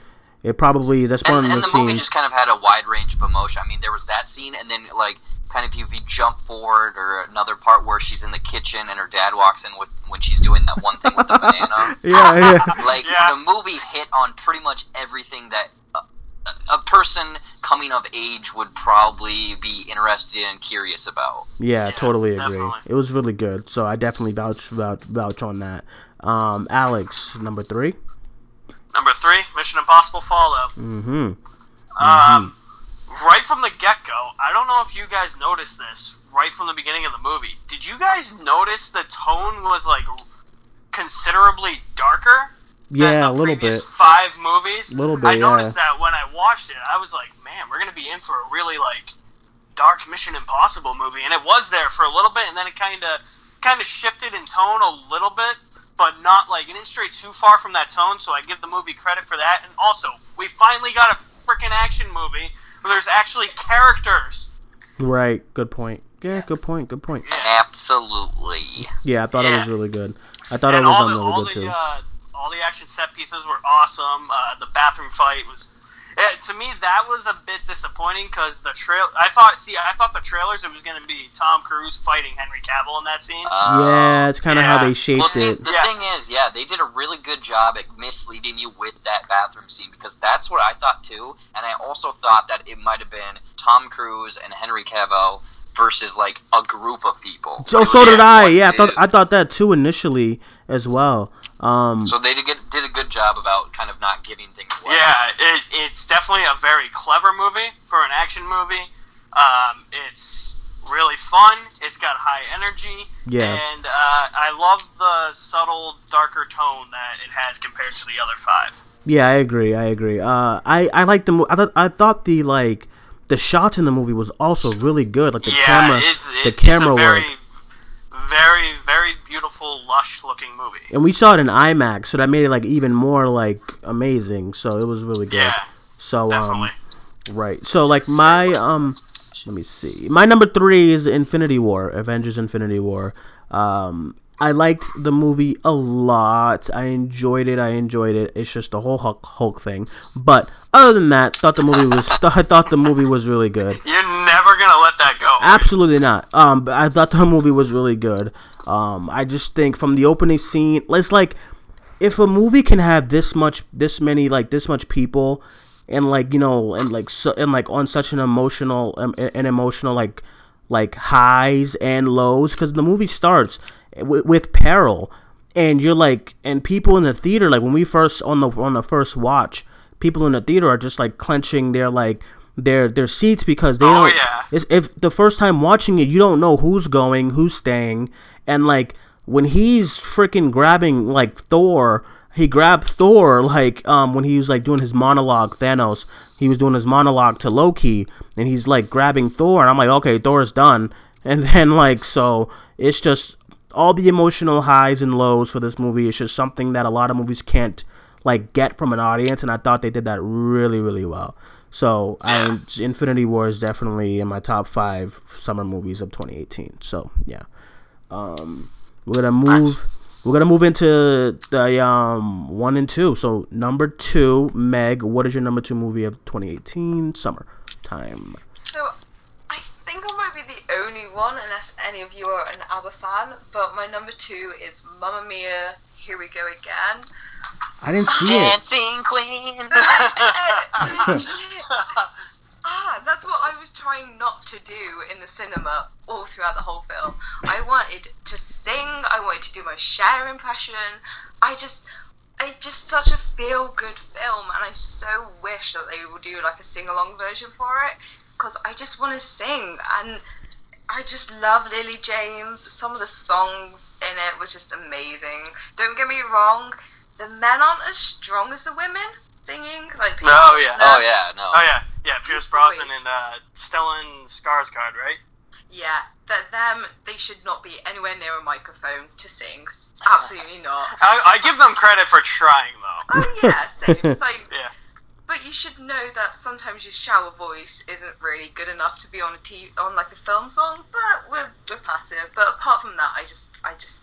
Speaker 1: It probably that's one
Speaker 4: And,
Speaker 1: of
Speaker 4: and
Speaker 1: the
Speaker 4: the movie just kind of had a wide range of emotion. I mean, there was that scene, and then like kind of if you jump forward or another part where she's in the kitchen and her dad walks in with when she's doing that one thing with the banana.
Speaker 1: Yeah, yeah,
Speaker 4: Like
Speaker 2: Yeah.
Speaker 4: the movie hit on pretty much everything that a, a person coming of age would probably be interested in and curious about.
Speaker 1: yeah,
Speaker 2: Yeah,
Speaker 1: totally agree.
Speaker 2: definitely.
Speaker 1: It was really good, so I definitely vouch vouch, vouch on that. Um, Alex, number three.
Speaker 2: Number three, Mission Impossible Fallout.
Speaker 1: Mm-hmm.
Speaker 2: Um, right from the get go, I don't know if you guys noticed this right from the beginning of the movie. Did you guys notice the tone was like considerably darker?
Speaker 1: Yeah, a little bit.
Speaker 2: Five movies.
Speaker 1: A Little bit,
Speaker 2: I
Speaker 1: yeah.
Speaker 2: noticed that when I watched it. I was like, man, we're gonna be in for a really like dark Mission Impossible movie, and it was there for a little bit, and then it kind of kind of shifted in tone a little bit, but not like it didn't stray too far from that tone. So I give the movie credit for that. And also, we finally got a freaking action movie where there's actually characters.
Speaker 1: Right. Good point. Yeah, good point. Good point.
Speaker 4: Absolutely.
Speaker 1: Yeah, I thought it was really good. I thought
Speaker 2: and
Speaker 1: it was
Speaker 2: all the
Speaker 1: really
Speaker 2: all
Speaker 1: good
Speaker 2: the
Speaker 1: too.
Speaker 2: uh, all the action set pieces were awesome. Uh, the bathroom fight was. Eh, to me, that was a bit disappointing because the trail. I thought, see, I thought the trailers it was going to be Tom Cruise fighting Henry Cavill in that scene.
Speaker 4: Uh,
Speaker 1: yeah, it's kind of how they shaped
Speaker 4: Well, see,
Speaker 1: it.
Speaker 4: the
Speaker 2: Yeah.
Speaker 4: thing is, yeah, they did a really good job at misleading you with that bathroom scene because that's what I thought too, and I also thought that it might have been Tom Cruise and Henry Cavill versus like a group of people.
Speaker 1: So so did I. Yeah, I thought. I thought that too initially as well. Um,
Speaker 4: So they did, get, did a good job about kind of not giving things away.
Speaker 2: Yeah, it, it's definitely a very clever movie for an action movie. Um, it's really fun. It's got high energy.
Speaker 1: Yeah.
Speaker 2: And uh, I love the subtle, darker tone that it has compared to the other five.
Speaker 1: yeah, I agree. I agree. Uh, I I like the mo- I thought I thought the like the shots in the movie was also really good. Like the
Speaker 2: yeah,
Speaker 1: camera,
Speaker 2: it's,
Speaker 1: the camera
Speaker 2: it's a very,
Speaker 1: work.
Speaker 2: Very, very beautiful, lush-looking movie.
Speaker 1: and we saw it in IMAX, so that made it like even more like amazing. So it was really good.
Speaker 2: Yeah,
Speaker 1: So
Speaker 2: definitely.
Speaker 1: um, right. So like my um, let me see. My number three is Infinity War, Avengers: Infinity War. Um, I liked the movie a lot. I enjoyed it. I enjoyed it. It's just the whole Hulk, Hulk thing. But other than that, thought the movie was I thought the movie was really good.
Speaker 2: You're never
Speaker 1: Absolutely not. Um, but I thought the movie was really good. Um, I just think from the opening scene, it's like if a movie can have this much, this many, like this much people, and like you know, and like so, and like on such an emotional, um, an emotional like like highs and lows, because the movie starts with, with peril, and you're like, and people in the theater, like when we first on the on the first watch, people in the theater are just like clenching their like their their seats because they
Speaker 2: Oh,
Speaker 1: don't.
Speaker 2: yeah.
Speaker 1: It's, if the first time watching it, you don't know who's going, who's staying, and like when he's freaking grabbing like Thor, he grabbed Thor like um when he was like doing his monologue Thanos, he was doing his monologue to Loki, and he's like grabbing Thor, and I'm like, okay, Thor's done, and then like so it's just all the emotional highs and lows for this movie. It's just something that a lot of movies can't like get from an audience, and I thought they did that really really well. So I, Infinity War is definitely in my top five summer movies of 2018. So yeah, um, we're gonna move. We're gonna move into the um one and two. So number two, Meg. What is your number two movie of 2018 summer time?
Speaker 5: So, I think I might be the only one, unless any of you are an ABBA fan, but my number two is Mamma Mia, Here We Go Again.
Speaker 1: I didn't see it.
Speaker 4: Dancing Queen.
Speaker 5: ah, that's what I was trying not to do in the cinema all throughout the whole film. I wanted to sing, I wanted to do my Cher impression. I just. It's just such a feel good film, and I so wish that they would do like a sing along version for it because I just want to sing and I just love Lily James. Some of the songs in it was just amazing. Don't get me wrong, the men aren't as strong as the women singing. Like people,
Speaker 2: No, yeah.
Speaker 4: oh yeah, no.
Speaker 2: Oh yeah, yeah. Pierce Brosnan and uh, Stellan Skarsgård, right?
Speaker 5: yeah. That them, they should not be anywhere near a microphone to sing. Absolutely not.
Speaker 2: I, I give them credit for trying though.
Speaker 5: Oh yeah, same. It's like,
Speaker 2: Yeah.
Speaker 5: but you should know that sometimes your shower voice isn't really good enough to be on a t- on like a film song. But we're we're past it. But apart from that, I just I just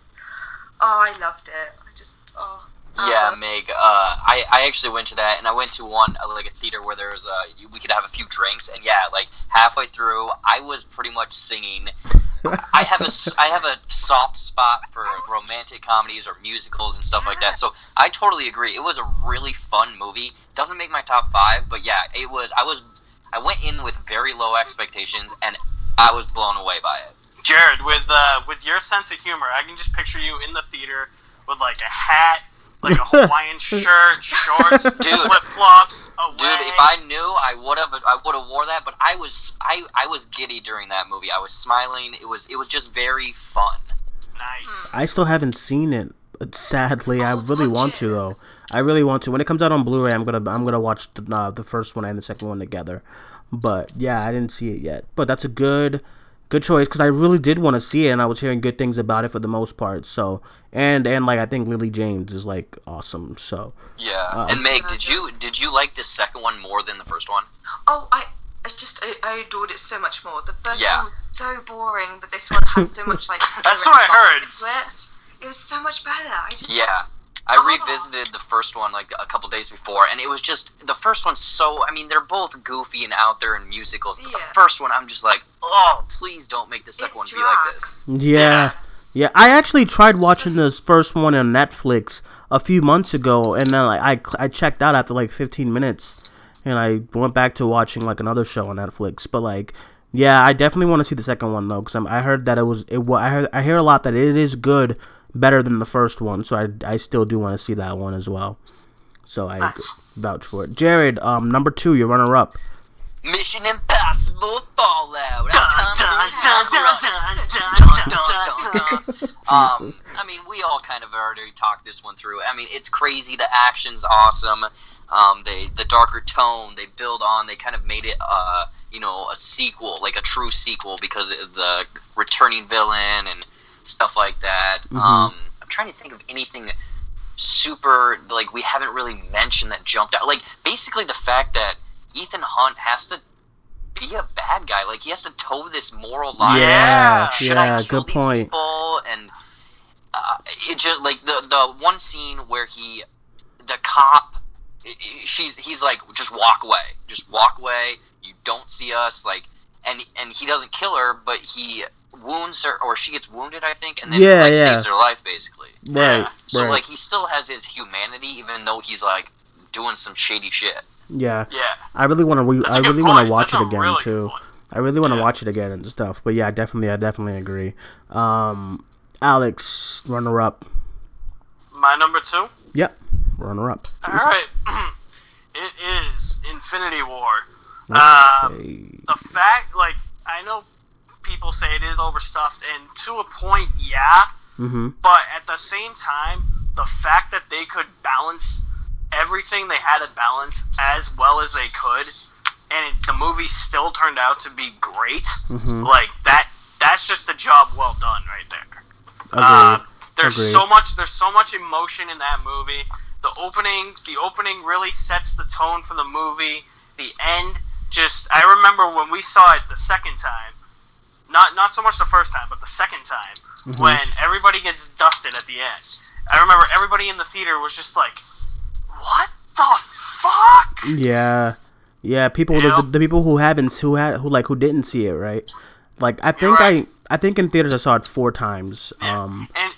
Speaker 5: oh I loved it. I just oh.
Speaker 4: Yeah,
Speaker 5: uh,
Speaker 4: Meg. Uh, I, I actually went to that, and I went to one uh, like a theater where there was uh, we could have a few drinks, and yeah, like halfway through, I was pretty much singing. I have a s- I have a soft spot for romantic comedies or musicals and stuff like that, so I totally agree. It was a really fun movie. Doesn't make my top five, but yeah, it was. I was I went in with very low expectations, and I was blown away by it.
Speaker 2: Jared, with uh, with your sense of humor, I can just picture you in the theater with like a hat, like a Hawaiian shirt, shorts,
Speaker 4: Dude.
Speaker 2: flip flops.
Speaker 4: Dude, if I knew, I would have. I would have wore that. But I was, I, I was giddy during that movie. I was smiling. It was, it was just very fun.
Speaker 2: nice.
Speaker 1: I still haven't seen it. But sadly, I
Speaker 5: Oh,
Speaker 1: really want
Speaker 5: it.
Speaker 1: to though. I really want to. When it comes out on Blu-ray, I'm gonna I'm gonna watch the, uh, the first one and the second one together. But yeah, I didn't see it yet. But that's a good good choice because I really did want to see it, and I was hearing good things about it for the most part. So and and like I think Lily James is like awesome. So
Speaker 4: Yeah.
Speaker 1: Uh,
Speaker 4: and Meg, did you, did you like this second one more than the first one?
Speaker 5: Oh, I I just I, I adored it so much more. The first
Speaker 4: Yeah.
Speaker 5: one was so boring, but this one had so much like.
Speaker 2: That's what I heard.
Speaker 5: It. it was so much better. I just
Speaker 4: Yeah. I revisited the first one like a couple days before, and it was just the first one's so. I mean, they're both goofy and out there in musicals. But
Speaker 5: Yeah.
Speaker 4: the first one, I'm just like, oh, please don't make the second
Speaker 5: it
Speaker 4: one be like this.
Speaker 1: Yeah. Yeah, I actually tried watching this first one on Netflix a few months ago, and then like I I checked out after like 15 minutes, and I went back to watching like another show on Netflix. But like, yeah, I definitely want to see the second one though, because I heard that it was it. I heard I hear a lot that it is good, better than the first one. So I I still do want to see that one as well. So I
Speaker 2: Nice.
Speaker 1: vouch for it. Jared, um, number two, your runner up.
Speaker 4: Mission Impossible Fallout.
Speaker 2: Dun,
Speaker 4: I'm
Speaker 2: dun,
Speaker 4: Tom
Speaker 2: dun,
Speaker 4: Cruise.
Speaker 2: dun, dun, dun, dun, dun, dun.
Speaker 4: Um, I mean, we all kind of already talked this one through. I mean, it's crazy. The action's awesome. Um, they the darker tone they build on. They kind of made it, uh, you know, a sequel, like a true sequel, because of the returning villain and stuff like that.
Speaker 1: Mhm.
Speaker 4: Um, I'm trying to think of anything super like we haven't really mentioned that jumped out. Like basically the fact that Ethan Hunt has to be a bad guy. Like he has to toe this moral line.
Speaker 1: Yeah,
Speaker 4: Should
Speaker 1: yeah, good point.
Speaker 4: People? And uh, it just like the the one scene where he, the cop, she's he's like just walk away, just walk away. You don't see us. Like and and he doesn't kill her, but he wounds her or she gets wounded, I think, and then
Speaker 1: Yeah,
Speaker 4: like
Speaker 1: yeah.
Speaker 4: saves her life basically.
Speaker 1: Right,
Speaker 2: Yeah.
Speaker 4: So
Speaker 1: right.
Speaker 4: like he still has his humanity, even though he's like doing some shady shit.
Speaker 1: yeah,
Speaker 2: Yeah.
Speaker 1: I really want to. Re-
Speaker 2: That's
Speaker 1: I
Speaker 2: a good
Speaker 1: really want to watch
Speaker 2: That's
Speaker 1: it again
Speaker 2: really
Speaker 1: too. I really want to
Speaker 2: Yeah.
Speaker 1: watch it again and stuff. But yeah, definitely, I definitely agree. Um, Alex, runner up.
Speaker 2: My number two.
Speaker 1: Yep, runner up.
Speaker 2: All right. it is Infinity War. Um, the fact, like, I know people say it is overstuffed, and to a point, yeah.
Speaker 1: Mm-hmm.
Speaker 2: But at the same time, the fact that they could balance everything they had to balance as well as they could, and the movie still turned out to be great.
Speaker 1: Mm-hmm.
Speaker 2: Like that. That's just a job well done right there. Uh, there's
Speaker 1: Agreed.
Speaker 2: so much. There's so much emotion in that movie. The opening, the opening really sets the tone for the movie. The end, just I remember when we saw it the second time. Not not so much the first time, but the second time
Speaker 1: Mhm.
Speaker 2: when everybody gets dusted at the end. I remember everybody in the theater was just like, "What the fuck?"
Speaker 1: Yeah, yeah. People,
Speaker 2: You
Speaker 1: the, the people who haven't, who had, who like, who didn't see it, right? Like, I think
Speaker 2: right.
Speaker 1: I, I think in theaters I saw it four times.
Speaker 2: Yeah.
Speaker 1: Um,
Speaker 2: and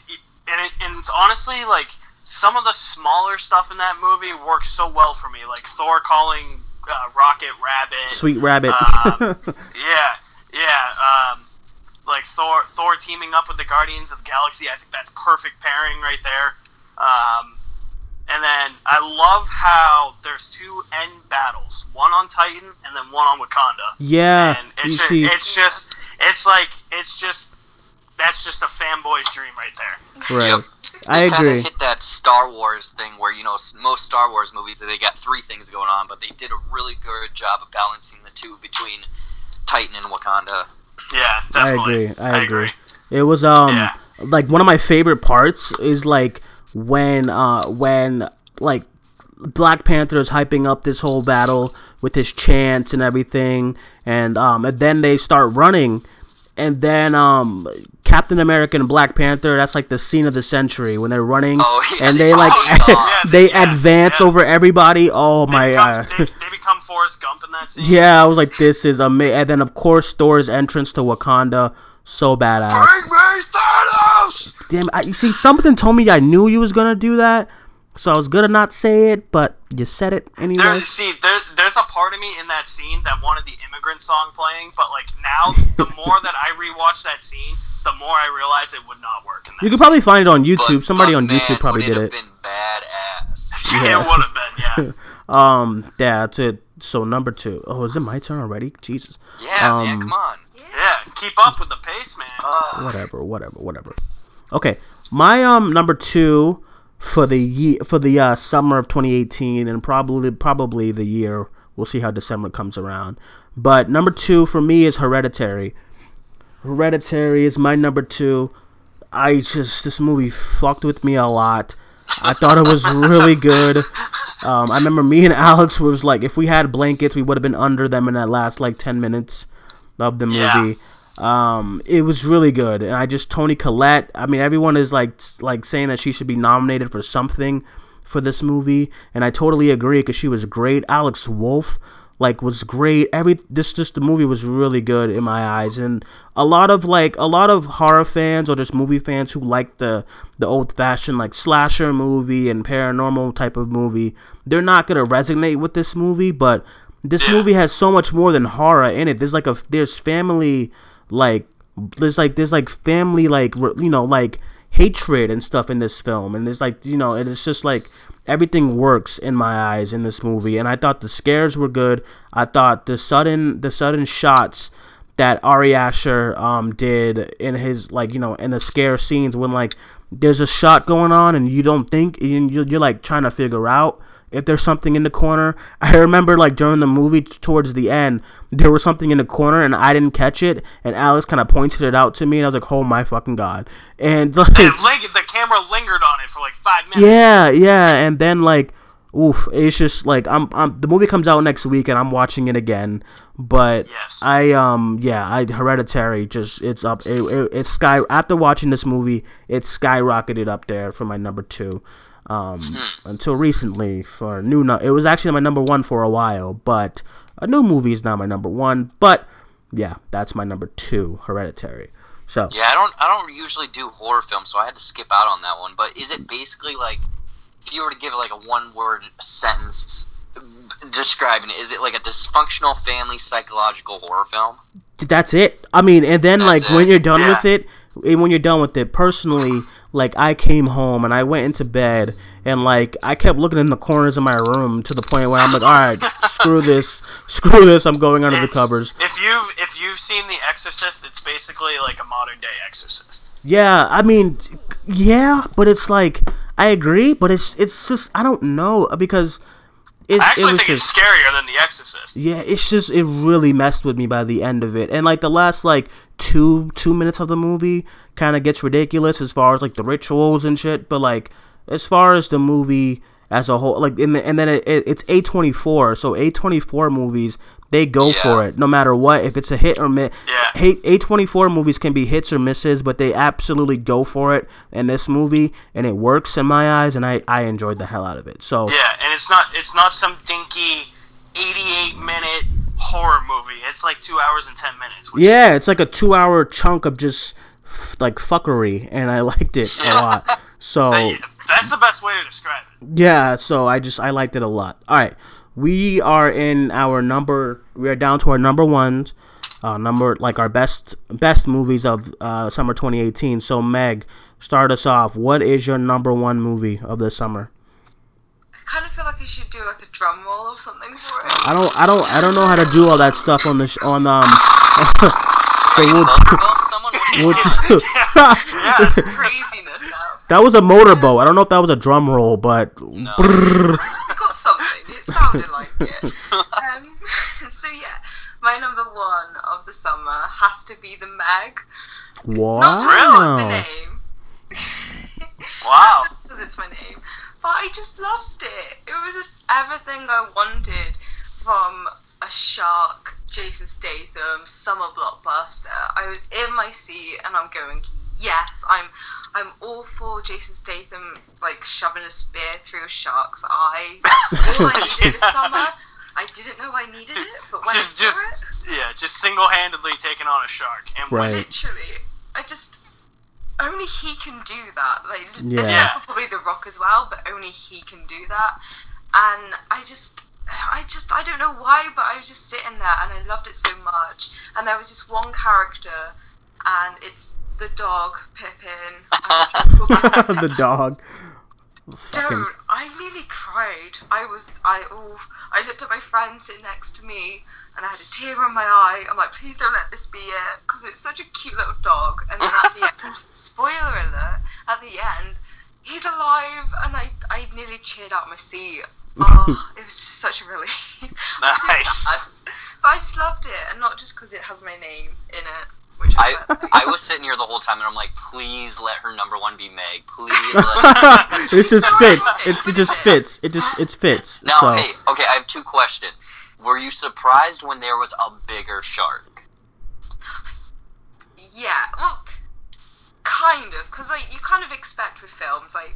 Speaker 2: and it, and it's honestly like some of the smaller stuff in that movie works so well for me, like Thor calling uh, Rocket Rabbit.
Speaker 1: Sweet Rabbit.
Speaker 2: Um, Yeah, yeah. Um, like Thor, Thor teaming up with the Guardians of the Galaxy. I think that's perfect pairing right there. Um, and then I love how there's two end battles, one on Titan and then one on Wakanda.
Speaker 1: yeah,
Speaker 2: and it's just,
Speaker 1: see,
Speaker 2: it's just, it's like, it's just, that's just a fanboy's dream right there.
Speaker 1: right?
Speaker 4: Yep.
Speaker 1: I
Speaker 4: They
Speaker 1: agree.
Speaker 4: hit that Star Wars thing where you know most Star Wars movies they got three things going on, but they did a really good job of balancing the two between Titan and Wakanda.
Speaker 2: Yeah,
Speaker 1: I agree. I, agree. It was um
Speaker 2: Yeah.
Speaker 1: like one of my favorite parts is like when uh when like Black Panther is hyping up this whole battle with his chants and everything, and um and then they start running, and then um Captain America and Black Panther that's like the scene of the century when they're running
Speaker 4: Oh, yeah,
Speaker 1: and
Speaker 4: they
Speaker 1: they like.
Speaker 2: Yeah,
Speaker 1: they
Speaker 2: yeah,
Speaker 1: advance
Speaker 2: yeah.
Speaker 1: over everybody. Oh
Speaker 2: They
Speaker 1: my
Speaker 2: become,
Speaker 1: uh,
Speaker 2: they, they become Forrest Gump in that scene.
Speaker 1: yeah, I was like this is amazing. And then of course Thor's entrance to Wakanda, so badass.
Speaker 4: Bring me Thanos!
Speaker 1: Damn, I, you see, something told me I knew you was gonna do that, so I was gonna not say it, but you said it anyway.
Speaker 2: There, see, there, there's a part of me in that scene that wanted the immigrant song playing, but like now, the more that I rewatch that scene, the more I realize it would not work. In that
Speaker 1: You could probably find it on YouTube.
Speaker 4: But-
Speaker 1: Somebody
Speaker 4: but
Speaker 1: on
Speaker 4: man,
Speaker 1: YouTube probably
Speaker 4: would
Speaker 1: did
Speaker 4: it
Speaker 1: it.
Speaker 4: have been badass.
Speaker 2: scene.
Speaker 1: Yeah.
Speaker 2: it would have been, yeah.
Speaker 1: Um, yeah, that's it. So number two. Oh, is it my turn already? Jesus.
Speaker 4: yeah,
Speaker 1: Um,
Speaker 4: man, come on.
Speaker 2: Yeah, keep up with the pace, man.
Speaker 4: Uh,
Speaker 1: Whatever, whatever, whatever. Okay, my um number two for the year for the uh, summer of 2018 and probably probably the year. We'll see how December comes around. But number two for me is Hereditary. Hereditary is my number two. I just this movie fucked with me a lot. I thought it was really good. Um, I remember me and Alex was like, if we had blankets, we would have been under them in that last like ten minutes of the
Speaker 2: Yeah.
Speaker 1: movie. Um, it was really good, and I just Toni Collette. I mean, everyone is like like saying that she should be nominated for something for this movie, and I totally agree because she was great. Alex Wolff like was great. Every this just the movie was really good in my eyes, and a lot of like a lot of horror fans or just movie fans who like the the old fashioned like slasher movie and paranormal type of movie, they're not gonna resonate with this movie, but this movie has so much more than horror in it. There's like a there's family like there's like there's like family like you know like hatred and stuff in this film and it's like you know and it's just like everything works in my eyes in this movie and I thought the scares were good. I thought the sudden the sudden shots that Ari Aster um did in his like you know in the scare scenes when like there's a shot going on and you don't think and you're, you're like trying to figure out if there's something in the corner. I remember like during the movie towards the end, there was something in the corner and I didn't catch it, and Alex kind of pointed it out to me, and I was like, "Oh my fucking god!" And like,
Speaker 2: lingered, the camera lingered on it for like five minutes.
Speaker 1: yeah, yeah, and then like, oof, it's just like I'm, I'm. The movie comes out next week, and I'm watching it again. But
Speaker 2: Yes.
Speaker 1: I, um, yeah, I Hereditary just it's up. It, it, it's sky after watching this movie, it skyrocketed up there for my number two. Um, until recently for new, no, it was actually my number one for a while, but a new movie is now my number one. But yeah, that's my number two, Hereditary. So
Speaker 4: Yeah, I don't I don't usually do horror films, so I had to skip out on that one. But is it basically like if you were to give it like a one word sentence describing it, is it like a dysfunctional family psychological horror film?
Speaker 1: that's it. I mean, and then
Speaker 4: That's
Speaker 1: like when you're done
Speaker 2: Yeah.
Speaker 1: with it, when you're done with it, personally, like I came home and I went into bed and like I kept looking in the corners of my room to the point where I'm like, all right, screw this, screw this, I'm going under the covers.
Speaker 2: If you've if you've seen The Exorcist, it's basically like a modern day Exorcist.
Speaker 1: Yeah, I mean, yeah, but it's like I agree, but it's it's just I don't know because it,
Speaker 2: I
Speaker 1: it
Speaker 2: actually
Speaker 1: was
Speaker 2: think
Speaker 1: just
Speaker 2: it's scarier than The Exorcist.
Speaker 1: Yeah, it's just it really messed with me by the end of it, and like the last like two two minutes of the movie kind of gets ridiculous as far as like the rituals and shit. But like as far as the movie as a whole, like in the, and then it, it, it's A twenty four, so A twenty four movies they go for it no matter what if it's a hit or miss.
Speaker 2: Yeah.
Speaker 1: A twenty four movies can be hits or misses, but they absolutely go for it in this movie, and it works in my eyes, and I I enjoyed the hell out of it. So
Speaker 2: Yeah, and it's not it's not some dinky 88 minute horror movie. It's like two hours and ten minutes.
Speaker 1: Yeah, it's like a two-hour chunk of just f- like fuckery, and I liked it a lot. So
Speaker 2: Hey, that's the best way to describe it.
Speaker 1: yeah, so I just I liked it a lot. All right, we are in our number. We are down to our number ones, uh, number like our best best movies of uh, summer 2018. So Meg, start us off. What is your number one movie of the summer?
Speaker 5: I kind of feel like I should do like a drum roll or something for it.
Speaker 1: I don't I don't I don't know how to do all that stuff on the sh- on um. so we'll,
Speaker 4: Motorboat someone?
Speaker 1: we'll do-
Speaker 5: Craziness
Speaker 1: that was a motorboat. I don't know if that was a drum roll, but brrr.
Speaker 5: I got something. It sounded like it. Um, so yeah, my number one of the summer has to be the Meg. Not just the
Speaker 1: wow.
Speaker 5: name.
Speaker 2: Wow.
Speaker 5: it's my name. But I just loved it. It was just everything I wanted from a shark, Jason Statham, summer blockbuster. I was in my seat and I'm going, yes, I'm I'm all for Jason Statham like shoving a spear through a shark's eye. That's all I needed this summer. I didn't know I needed it, but when
Speaker 2: Just-
Speaker 5: I
Speaker 2: just-
Speaker 5: saw it,
Speaker 2: Yeah, just single handedly taking on a shark. And
Speaker 1: Right.
Speaker 5: literally, I just only he can do that. Like,
Speaker 1: Yeah.
Speaker 5: yeah.
Speaker 2: Yeah.
Speaker 5: probably The Rock as well, but only he can do that. And I just, I just, I don't know why, but I was just sitting there and I loved it so much. And there was this one character, and it's the dog Pippin.
Speaker 1: The dog. Fucking
Speaker 5: don't. I nearly cried. I was. I. Oh. I looked at my friend sitting next to me, and I had a tear in my eye. I'm like, please don't let this be it, because it's such a cute little dog. And then at the end, spoiler alert, at the end, he's alive, and I. I nearly cheered out my seat. Oh, it was just such a relief. I'm so
Speaker 2: Nice.
Speaker 5: sad. But I just loved it, and not just because it has my name in it. Which
Speaker 4: I
Speaker 5: was
Speaker 4: I was sitting here the whole time and I'm like, please let her number one be Meg. Please let
Speaker 1: it just fits. It, it just fits. It just it fits.
Speaker 4: Now,
Speaker 1: so
Speaker 4: hey, okay, I have two questions. Were you surprised when there was a bigger shark?
Speaker 5: yeah, well, kind of, because like you kind of expect with films, like,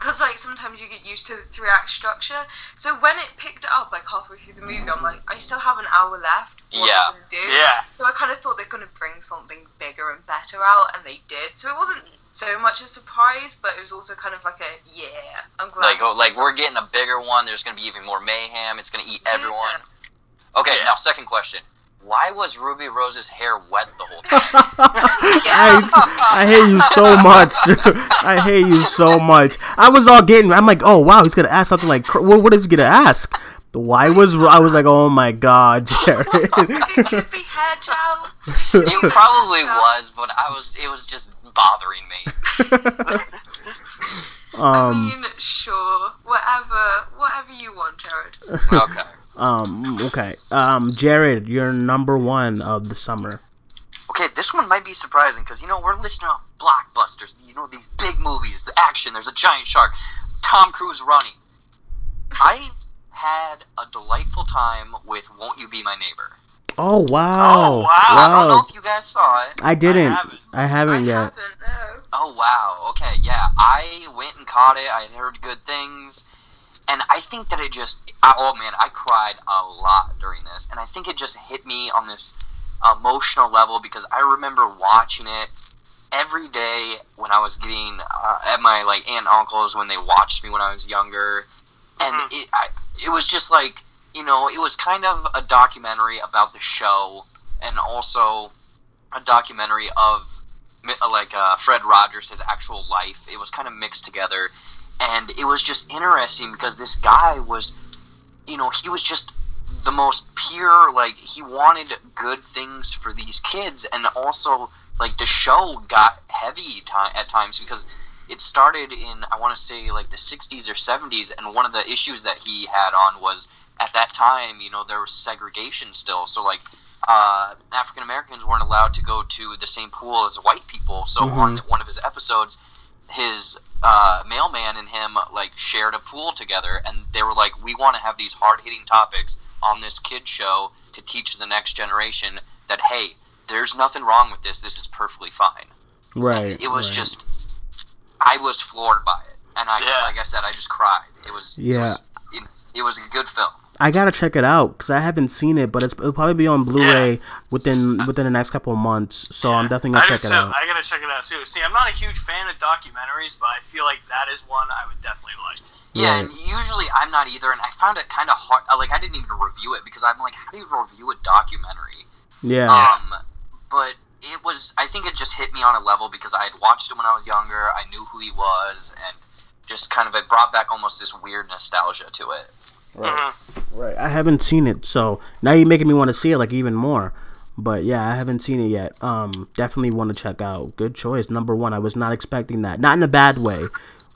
Speaker 5: because like sometimes you get used to the three act structure. So when it picked up like halfway through the movie, I'm like, I still have an hour left. What
Speaker 4: Yeah.
Speaker 5: are they gonna do?
Speaker 2: Yeah.
Speaker 5: So I kind of thought they're gonna bring something bigger and better out, and they did. So it wasn't so much a surprise, but it was also kind of like a yeah. I'm glad.
Speaker 4: Like, oh, like we're getting a bigger one. There's gonna be even more mayhem. It's gonna eat everyone. Okay,
Speaker 2: Yeah.
Speaker 4: now second question. Why was Ruby Rose's hair wet the whole time?
Speaker 1: I, I hate you so much. dude. I hate you so much. I was all getting. I'm like, oh wow, he's gonna ask something like, cr- what, what is he gonna ask? Why was I was like, oh my god, Jared.
Speaker 5: it could be hair gel.
Speaker 4: it probably was, but I was. It was just bothering me.
Speaker 5: I
Speaker 1: um,
Speaker 5: mean, sure, whatever, whatever you want, Jared.
Speaker 4: Okay.
Speaker 1: Um, okay. Um, Jared, you're number one of the summer.
Speaker 4: Okay, this one might be surprising because you know we're listing off blockbusters. You know these big movies, the action. There's a giant shark. Tom Cruise running. I had a delightful time with "Won't You Be My Neighbor."
Speaker 1: Oh wow!
Speaker 2: Oh, wow.
Speaker 4: I don't know if you guys saw it.
Speaker 1: I didn't.
Speaker 2: haven't.
Speaker 1: I haven't
Speaker 5: I
Speaker 1: yet.
Speaker 5: haven't, no.
Speaker 4: Oh wow. Okay, yeah. I went and caught it. I heard good things, and I think that it just. I, oh man, I cried a lot during this, and I think it just hit me on this emotional level because I remember watching it every day when I was getting uh, at my like aunt and uncles when they watched me when I was younger, and
Speaker 2: Mhm.
Speaker 4: it I, it was just like you know it was kind of a documentary about the show and also a documentary of like uh, Fred Rogers' his actual life. It was kind of mixed together, and it was just interesting because this guy was, you know, he was just the most pure. Like he wanted good things for these kids, and also like the show got heavy at times because it started in I want to say like the 60s or 70s, and one of the issues that he had on was at that time, you know, there was segregation still, so like uh, African Americans weren't allowed to go to the same pool as white people. So
Speaker 1: Mhm.
Speaker 4: on one of his episodes, his uh, mailman and him like shared a pool together, and they were like, "We want to have these hard hitting topics on this kid show to teach the next generation that hey, there's nothing wrong with this. This is perfectly fine."
Speaker 1: Right.
Speaker 4: And it was
Speaker 1: right.
Speaker 4: just, I was floored by it, and I
Speaker 2: Yeah.
Speaker 4: like I said, I just cried. It was It
Speaker 1: Yeah.
Speaker 4: was, it, it was a good film.
Speaker 1: I gotta check it out because I haven't seen it, but it's, it'll probably be on Blu-ray within within the next couple of months. So I'm definitely gonna
Speaker 2: I
Speaker 1: check it
Speaker 2: too.
Speaker 1: out.
Speaker 2: I gotta check it out too. See, I'm not a huge fan of documentaries, but I feel like that is one I would definitely like.
Speaker 4: Yeah,
Speaker 1: Right.
Speaker 4: and usually I'm not either, and I found it kind of hard. uh, Like I didn't even review it because I'm like, how do you review a documentary?
Speaker 1: Yeah.
Speaker 4: Um, but it was. I think it just hit me on a level because I had watched it when I was younger. I knew who he was, and just kind of it brought back almost this weird nostalgia to it.
Speaker 1: Right.
Speaker 2: Mhm.
Speaker 1: Right. I haven't seen it, so now you're making me want to see it like even more. But yeah, I haven't seen it yet. Um, definitely want to check out. Good choice, number one. I was not expecting that. Not in a bad way.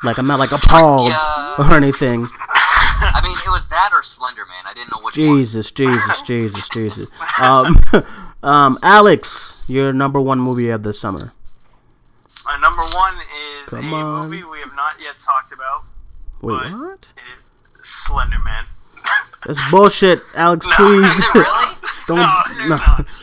Speaker 1: Like I'm not like appalled
Speaker 4: Yeah.
Speaker 1: or anything.
Speaker 4: I mean, it was that or Slender Man. I didn't know which one.
Speaker 1: Jesus, Jesus, Jesus, Jesus. Um, um, Alex, your number one movie of the summer.
Speaker 2: My number one is
Speaker 1: Come
Speaker 2: a
Speaker 1: on.
Speaker 2: movie we have not yet talked about.
Speaker 1: Wait,
Speaker 2: What? It Slender Man.
Speaker 1: That's bullshit, Alex.
Speaker 2: No.
Speaker 1: Please
Speaker 4: Is it really?
Speaker 1: don't.
Speaker 2: no, it's
Speaker 1: no.
Speaker 2: not.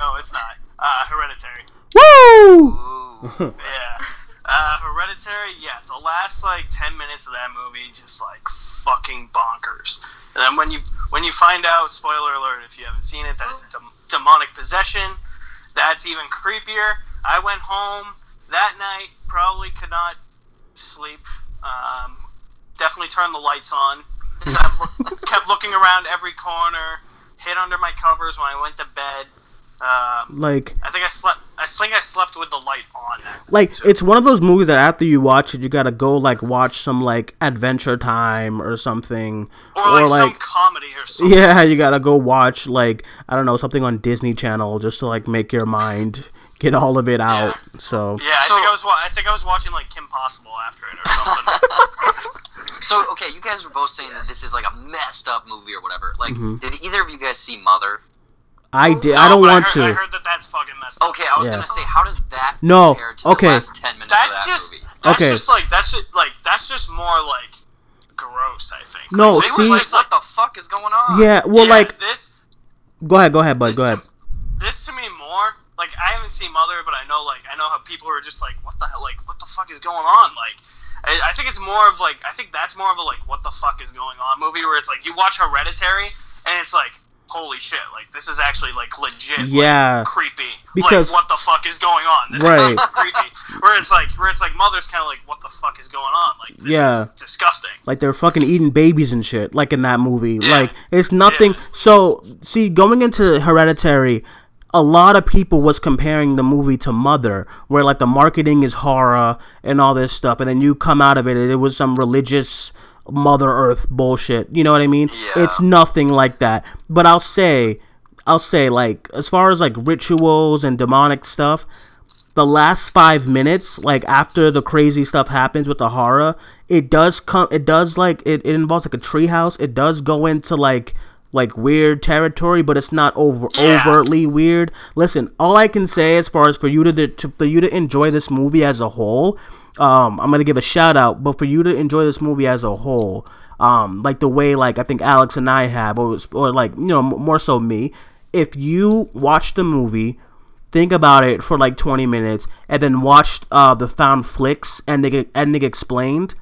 Speaker 2: No, it's not. Uh, Hereditary.
Speaker 1: Woo!
Speaker 4: Ooh.
Speaker 2: Yeah. Uh, Hereditary, yeah, the last like ten minutes of that movie just like fucking bonkers. And then when you when you find out, spoiler alert, if you haven't seen it, that it's a dem- demonic possession. That's even creepier. I went home that night, probably could not sleep. Um, definitely turned the lights on. kept, kept looking around every corner. Hid under my covers when I went to bed. Um,
Speaker 1: like,
Speaker 2: I think I slept. I think I slept with the light on.
Speaker 1: like it's one of those movies that after you watch it, you gotta go like watch some like Adventure Time or something,
Speaker 2: Or like, some comedy or something.
Speaker 1: yeah, you gotta go watch like I don't know something on Disney Channel just to like make your mind get all of it out. So
Speaker 2: Yeah, I
Speaker 4: So-
Speaker 2: think I was. wa- I think I was watching like Kim Possible after it or something.
Speaker 4: So okay, you guys were both saying that this is like a messed up movie or whatever. Like,
Speaker 1: Mhm.
Speaker 4: did either of you guys see Mother?
Speaker 1: I did.
Speaker 2: No,
Speaker 1: I don't
Speaker 2: but
Speaker 1: want
Speaker 2: heard,
Speaker 1: to.
Speaker 2: I heard that that's fucking messed up.
Speaker 4: Okay, I was
Speaker 1: Yeah.
Speaker 4: gonna say, how does that
Speaker 1: No,
Speaker 4: compare to
Speaker 1: okay.
Speaker 4: the last ten minutes
Speaker 2: That's
Speaker 4: of that
Speaker 2: just
Speaker 4: movie?
Speaker 2: that's
Speaker 1: Okay.
Speaker 2: just like that's just, like that's just more like gross. I think.
Speaker 1: No,
Speaker 2: like,
Speaker 4: They
Speaker 1: see-
Speaker 4: like, what the fuck is going on?
Speaker 1: Yeah. Well,
Speaker 2: yeah,
Speaker 1: like,
Speaker 2: this
Speaker 1: go ahead. Go ahead, bud. Go ahead.
Speaker 2: To, this to me more like I haven't seen Mother, but I know like I know how people are just like, what the hell, like what the fuck is going on? Like, I, I think it's more of like I think that's more of a like what the fuck is going on movie where it's like you watch Hereditary and it's like holy shit, like this is actually like legit. like,
Speaker 1: Yeah.
Speaker 2: creepy.
Speaker 1: Because-
Speaker 2: like, what the fuck is going on? This
Speaker 1: Right.
Speaker 2: is creepy. Where it's like, where it's like, mother's kind of like, what the fuck is going on? Like, this
Speaker 1: Yeah.
Speaker 2: is disgusting.
Speaker 1: Like they're fucking eating babies and shit, like in that movie.
Speaker 2: Yeah.
Speaker 1: Like it's nothing.
Speaker 2: Yeah.
Speaker 1: So see, going into Hereditary, a lot of people was comparing the movie to Mother, where like the marketing is horror and all this stuff, and then you come out of it, and it was some religious Mother Earth bullshit. You know what I mean?
Speaker 4: Yeah.
Speaker 1: It's nothing like that. But I'll say, I'll say, like as far as like rituals and demonic stuff, the last five minutes, like after the crazy stuff happens with the horror, it does come. It does like it, it involves like a treehouse. It does go into like like weird territory, but it's not over
Speaker 2: Yeah.
Speaker 1: overtly weird. Listen, all I can say as far as for you to, to for you to enjoy this movie as a whole, um, I'm gonna give a shout out. But for you to enjoy this movie as a whole, um, like the way like I think Alex and I have, or or like you know m- more so me, if you watch the movie think about it for like 20 minutes and then watch uh, the Foundflix ending ending explained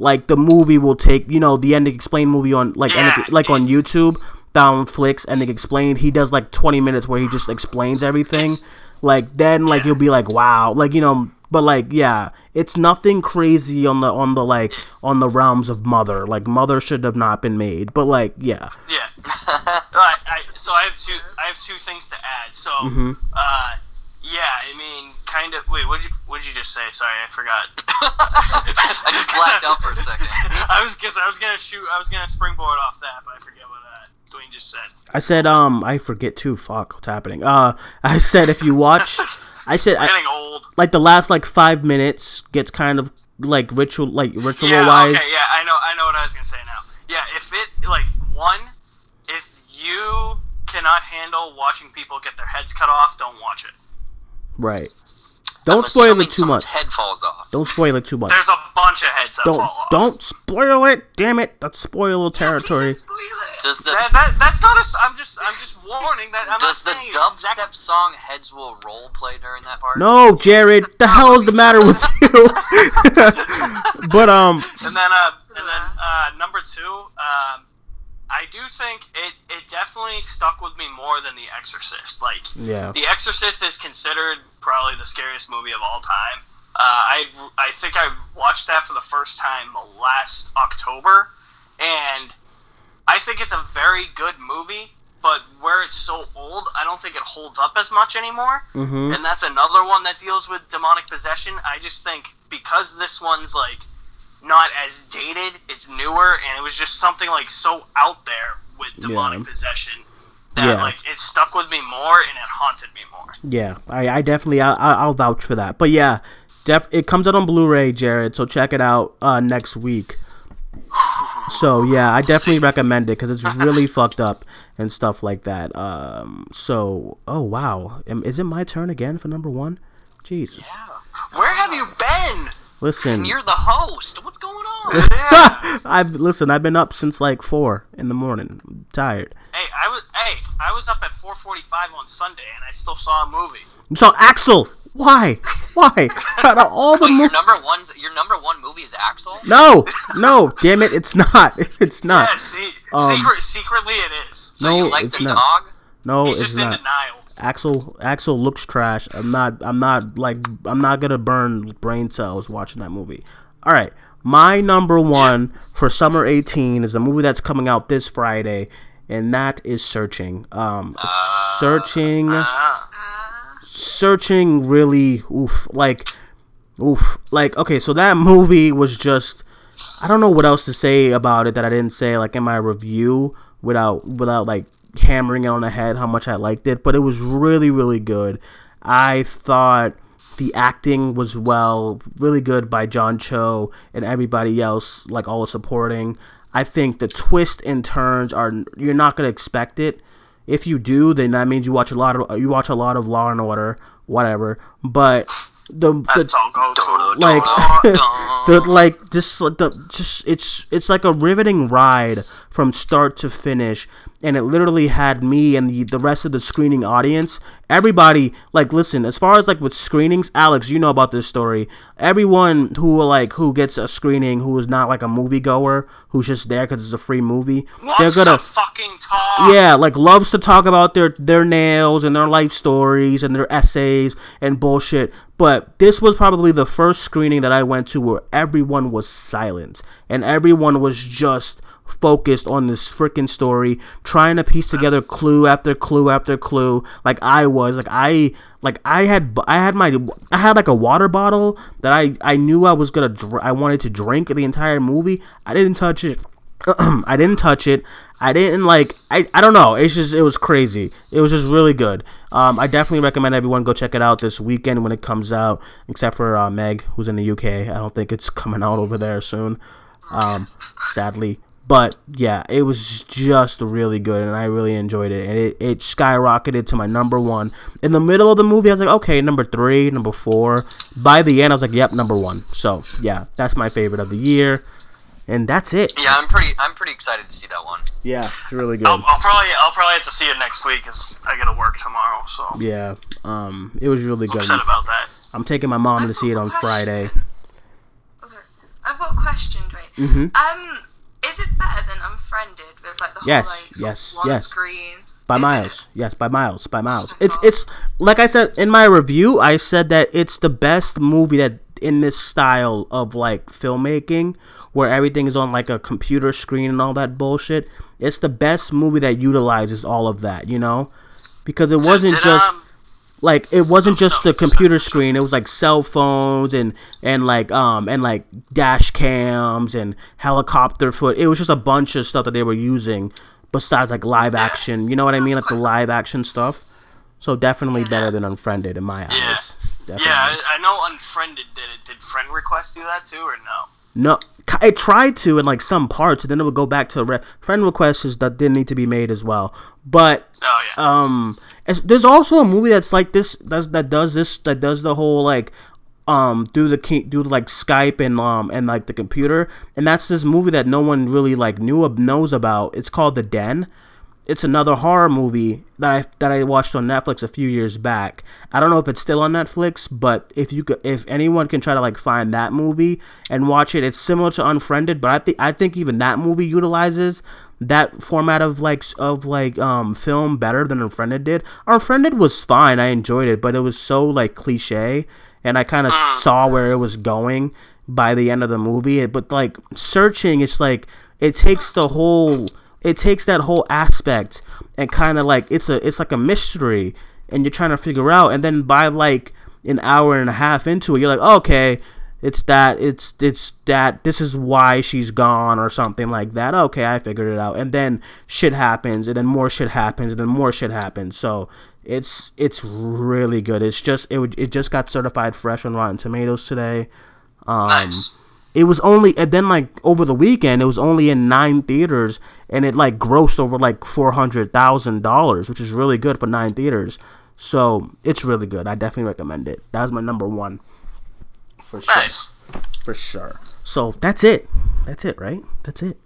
Speaker 1: like the movie will take you know the ending explained movie on like
Speaker 2: Yeah,
Speaker 1: ending- like on youtube Foundflix ending explained he does like 20 minutes where he just explains everything like then like you'll be like wow like you know but like yeah it's nothing crazy on the on the like on the realms of mother like mother should have not been made but like yeah
Speaker 2: Yeah. Alright, I, so I have two. I have two things to add. So,
Speaker 1: Mhm.
Speaker 2: uh, yeah, I mean, kind of. Wait, what did you what you just say? Sorry, I forgot.
Speaker 4: I just blacked out for a second.
Speaker 2: I was because I was gonna shoot. I was gonna springboard off that, but I forget what uh, Duane just said.
Speaker 1: I said, um, I forget too. Fuck, what's happening? Uh, I said if you watch, I said,
Speaker 2: I'm
Speaker 1: I,
Speaker 2: getting old.
Speaker 1: like the last like five minutes gets kind of like ritual, like ritual
Speaker 2: Yeah.
Speaker 1: wise.
Speaker 2: Okay. Yeah. I know. I know what I was gonna say now. Yeah. If it like one, if you cannot handle watching people get their heads cut off, don't watch it.
Speaker 1: Right. Don't
Speaker 4: I'm
Speaker 1: spoil it too much.
Speaker 4: Head falls off.
Speaker 1: Don't spoil it too much.
Speaker 2: There's a bunch of heads that
Speaker 1: Don't
Speaker 2: fall off.
Speaker 1: don't spoil it. Damn it, that's spoiler territory.
Speaker 5: Spoil it.
Speaker 4: Does the
Speaker 2: That, that, that's not a. s- I'm just. I'm just warning that. I'm
Speaker 4: does the
Speaker 2: not saying
Speaker 4: dubstep
Speaker 2: exact-
Speaker 4: song "Heads Will Roll" play during that part?
Speaker 1: No, Jared, the hell is the matter with you? but um,
Speaker 2: And then, uh, and then uh, number two, um, I do think it, it definitely stuck with me more than The Exorcist. Like,
Speaker 1: yeah,
Speaker 2: The Exorcist is considered probably the scariest movie of all time. Uh, I I think I watched that for the first time last October, and I think it's a very good movie. But where it's so old, I don't think it holds up as much anymore.
Speaker 1: mm-hmm.
Speaker 2: And that's another one that deals with demonic possession. I just think because this one's like not as dated, it's newer, and it was just something like so out there with demonic
Speaker 1: Yeah.
Speaker 2: possession that
Speaker 1: Yeah.
Speaker 2: like it stuck with me more and it haunted me more.
Speaker 1: Yeah, I, I definitely I, I'll vouch for that. But yeah, def it comes out on Blu-ray, Jared. So check it out uh, next week. So yeah, I definitely recommend it because it's really fucked up and stuff like that. Um, so oh wow, is it my turn again for number one? Jesus,
Speaker 3: Where have you been?
Speaker 1: listen,
Speaker 4: And you're the host. What's going on?
Speaker 1: I've listen. I've been up since like four in the morning. I'm tired.
Speaker 2: Hey, I was hey, I was up at 4:45 on Sunday and I still saw a movie.
Speaker 1: So Axel, why, why? Out of all the
Speaker 4: Wait, your number one's your number one movie is Axel.
Speaker 1: No, no, damn it, it's not. It's not.
Speaker 2: yeah, see,
Speaker 1: um,
Speaker 2: secret, secretly it is.
Speaker 4: So
Speaker 1: No,
Speaker 4: you like
Speaker 1: it's
Speaker 4: the
Speaker 1: not.
Speaker 4: dog?
Speaker 1: No,
Speaker 2: He's
Speaker 1: it's
Speaker 2: just in
Speaker 1: not.
Speaker 2: denial.
Speaker 1: Axel Axel looks trash. I'm not I'm not like I'm not gonna burn brain cells watching that movie. All right, my number one for summer 18 is a movie that's coming out this Friday, and that is Searching. Um, Searching. Searching really oof like oof like okay. So that movie was just I don't know what else to say about it that I didn't say like in my review without without like hammering it on the head how much I liked it, but it was really really good. I thought the acting was well, really good by John Cho and everybody else, like all the supporting. I think the twist and turns are you're not gonna expect it. If you do, then that means you watch a lot of you watch a lot of Law and Order, whatever. But the the
Speaker 2: That's all go to.
Speaker 1: like the like just like the just it's it's like a riveting ride from start to finish and it literally had me and the, the rest of the screening audience everybody like listen as far as like with screenings alex you know about this story everyone who like who gets a screening who is not like a moviegoer who's just there because it's a free movie they're gonna
Speaker 2: to fucking talk.
Speaker 1: yeah, like loves to talk about their their nails and their life stories and their essays and bullshit. But this was probably the first screening that I went to where everyone was silent and everyone was just focused on this freaking story, trying to piece together clue after clue after clue. Like I was, like I, like I had, I had my, I had like a water bottle that I I knew I was gonna, dr- I wanted to drink the entire movie. I didn't touch it. I didn't touch it. I didn't like. I, I don't know. It's just it was crazy. It was just really good. Um, I definitely recommend everyone go check it out this weekend when it comes out. Except for uh, Meg, who's in the UK. I don't think it's coming out over there soon. Um, sadly, but yeah, it was just really good, and I really enjoyed it. And it, it skyrocketed to my number one. In the middle of the movie, I was like, okay, number three, number four. By the end, I was like, yep, number one. So yeah, that's my favorite of the year. And that's it.
Speaker 4: Yeah, I'm pretty. I'm pretty excited to see that one.
Speaker 1: Yeah, it's really good.
Speaker 2: I'll, I'll probably I'll probably have to see it next week because I gotta work tomorrow. So
Speaker 1: Yeah, um, it was really good.
Speaker 2: upset about that.
Speaker 1: I'm taking my mom to
Speaker 5: I've
Speaker 1: see it on
Speaker 5: question.
Speaker 1: Friday.
Speaker 5: I've got a question, Duane.
Speaker 1: hmm
Speaker 5: Um, is it better than Unfriended with like the
Speaker 1: Yes,
Speaker 5: whole like
Speaker 1: yes,
Speaker 5: one
Speaker 1: yes.
Speaker 5: screen?
Speaker 1: By
Speaker 5: Is it?
Speaker 1: miles, yes, by miles, by oh miles.
Speaker 5: my
Speaker 1: It's it's like I said in my review. I said that it's the best movie that in this style of like filmmaking, where everything is on like a computer screen and all that bullshit. It's the best movie that utilizes all of that, you know, because it wasn't just.
Speaker 2: Um,
Speaker 1: like it wasn't just the computer screen it was like cell phones and and like um and like dash cams and helicopter foot it was just a bunch of stuff that they were using besides like live action you know what i mean like the live action stuff so definitely better than unfriended in my
Speaker 2: Yeah.
Speaker 1: eyes definitely.
Speaker 2: yeah, I, I know Unfriended did it. Did Friend Request do that too, or no?
Speaker 1: No, it tried to in like some parts, and then it would go back to re- friend requests that didn't need to be made as well. But
Speaker 2: Oh yeah.
Speaker 1: um, there's also a movie that's like this does that does this that does the whole like um through the key through like Skype and um and like the computer, and that's this movie that no one really like knew of knows about. It's called The Den. It's another horror movie that I that I watched on Netflix a few years back. I don't know if it's still on Netflix, but if you could, if anyone can try to like find that movie and watch it, it's similar to Unfriended, but I think I think even that movie utilizes that format of like of like um film better than Unfriended did. Unfriended was fine, I enjoyed it, but it was so like cliche, and I kind of saw where it was going by the end of the movie. But like searching, it's like it takes the whole it takes that whole aspect and kind of like it's a it's like a mystery and you're trying to figure out and then by like an hour and a half into it you're like okay it's that it's it's that this is why she's gone or something like that. Okay i figured it out. And then shit happens and then more shit happens and then more shit happens. So it's it's really good. It's just it, it just got certified fresh on rotten tomatoes today. Um
Speaker 2: nice.
Speaker 1: It was only and then like over the weekend it was only in nine theaters and it like grossed over like four hundred thousand dollars which is really good for nine theaters so it's really good i definitely recommend it that was my number one for sure
Speaker 2: Nice.
Speaker 1: for sure so that's it that's it right that's it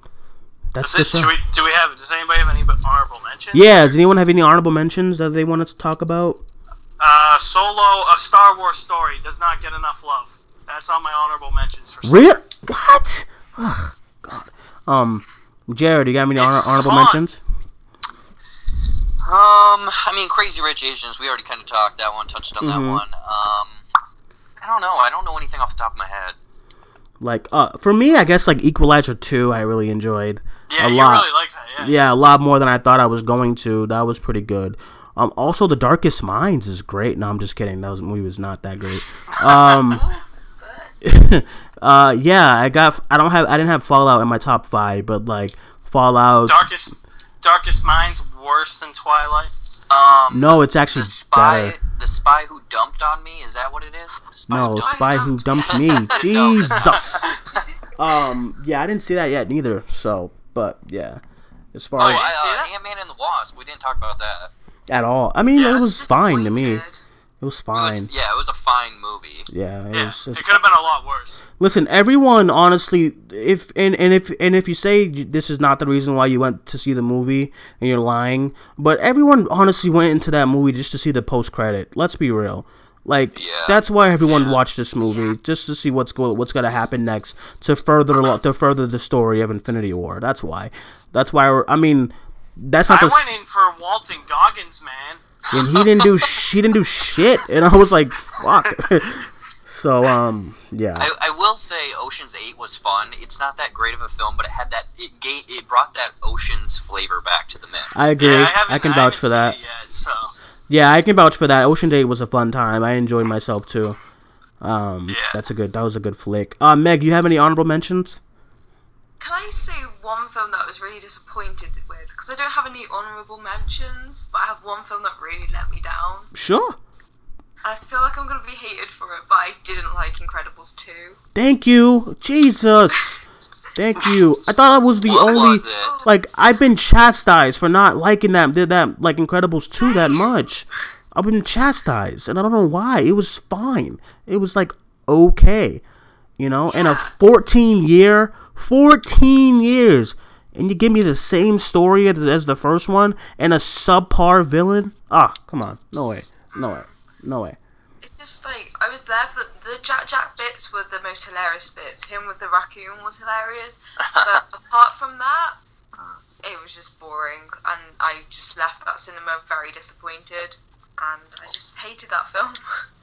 Speaker 1: that's,
Speaker 2: That's
Speaker 1: the
Speaker 2: it.
Speaker 1: show.
Speaker 2: Should we, do we have? Does anybody have any honorable mentions?
Speaker 1: yeah does anyone have any honorable mentions that they want us to talk about
Speaker 2: Uh, Solo, a Star Wars story, does not get enough love. That's on my honorable mentions for.
Speaker 1: real what Ugh, god um jared you got any honor- honorable
Speaker 2: fun.
Speaker 1: mentions
Speaker 4: Um, I mean, Crazy Rich Asians. We already kind of talked that one, touched on
Speaker 1: Mhm.
Speaker 4: that one. Um, I don't know. I don't know anything off the top of my head.
Speaker 1: like uh for me i guess like equalizer 2 i really enjoyed
Speaker 2: Yeah,
Speaker 1: a
Speaker 2: you
Speaker 1: lot
Speaker 2: really like that. Yeah.
Speaker 1: yeah a lot more than i thought i was going to that was pretty good um also the darkest minds is great no i'm just kidding that was, movie was not that great um uh yeah i got i don't have i didn't have fallout in my top five but like fallout
Speaker 2: Darkest, Darkest Minds worse than Twilight.
Speaker 4: Um,
Speaker 1: no it's actually
Speaker 4: the spy,
Speaker 1: better
Speaker 4: the spy who dumped on me. Is that what it is? Spy
Speaker 1: no
Speaker 4: Who
Speaker 1: spy who dumped me jesus um yeah i didn't see that yet neither so but yeah as far
Speaker 4: Oh,
Speaker 1: as
Speaker 2: didn't see
Speaker 4: uh,
Speaker 2: that?
Speaker 4: Ant Man and the Wasp. We didn't talk about that.
Speaker 1: at all. I mean,
Speaker 2: Yeah,
Speaker 1: it was fine to me. It was
Speaker 4: It was-
Speaker 1: fine.
Speaker 4: yeah, it was a fine movie.
Speaker 1: Yeah, it
Speaker 2: Yeah,
Speaker 1: was.
Speaker 2: it could have been a lot worse.
Speaker 1: listen, everyone, honestly, if and, and if and if you say this is not the reason why you went to see the movie and you're lying, but everyone honestly went into that movie just to see the post credit. Let's be real. Like
Speaker 4: Yeah.
Speaker 1: that's why everyone
Speaker 4: Yeah.
Speaker 1: watched this movie just to see what's go what's gonna happen next to further lo- to further the story of Infinity War. That's why. That's why. We're, I mean, that's not
Speaker 2: I
Speaker 1: the.
Speaker 2: went in for Walton Goggins, man.
Speaker 1: And he didn't do she didn't do shit. And i was like fuck. So um yeah.
Speaker 4: I, I will say Ocean's Eight was fun. It's not that great of a film, but it had that it gave, it brought that Ocean's flavor back to the mix.
Speaker 1: i agree.
Speaker 2: Yeah, I,
Speaker 1: I, can vouch
Speaker 2: haven't
Speaker 1: for that.
Speaker 2: Yet, so.
Speaker 1: Yeah i can vouch for that. Ocean Eight was a fun time. I enjoyed myself too. Um
Speaker 2: Yeah.
Speaker 1: that's a good that was a good flick. Uh meg you have any honorable mentions?
Speaker 5: Can I say one film that I was really disappointed with? Because I don't have any honourable mentions, but I have one film that really let me down.
Speaker 1: sure
Speaker 5: I feel like I'm going to be hated for it, but I didn't like Incredibles 2.
Speaker 1: thank you jesus thank you i thought i was the
Speaker 4: what
Speaker 1: only
Speaker 4: was it?
Speaker 1: like i've been chastised for not liking that did that like incredibles 2 that much i've been chastised and i don't know why it was fine it was like okay you know in a 14 year 14 years and you give me the same story as, as the first one and a subpar villain ah come on no way no way no way
Speaker 5: It's just like, I was there for the Jack Jack bits were the most hilarious bits. Him with the raccoon was hilarious. But apart from that, it was just boring. And I just left that cinema very disappointed. And I just hated that film.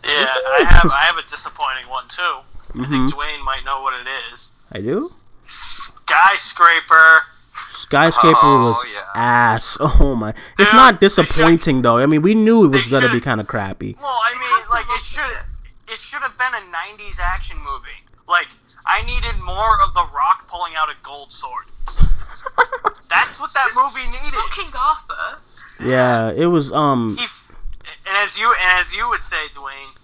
Speaker 2: yeah, I have I have a disappointing one too. I
Speaker 1: hmm
Speaker 2: think Duane might know what it is.
Speaker 1: i do
Speaker 2: Skyscraper.
Speaker 1: skyscraper
Speaker 4: Oh,
Speaker 1: was
Speaker 4: yeah.
Speaker 1: ass oh my it's
Speaker 2: Yeah,
Speaker 1: not
Speaker 2: they should-
Speaker 1: disappointing though i mean we knew it was gonna be kind of crappy
Speaker 2: Well, I
Speaker 5: It
Speaker 2: mean, like it should
Speaker 5: it.
Speaker 2: it should have been a '90s action movie. Like I needed more of The Rock pulling out a gold sword. That's what that movie needed.
Speaker 5: King Arthur.
Speaker 1: yeah it was um
Speaker 2: He, and as you and as you would say, Duane, he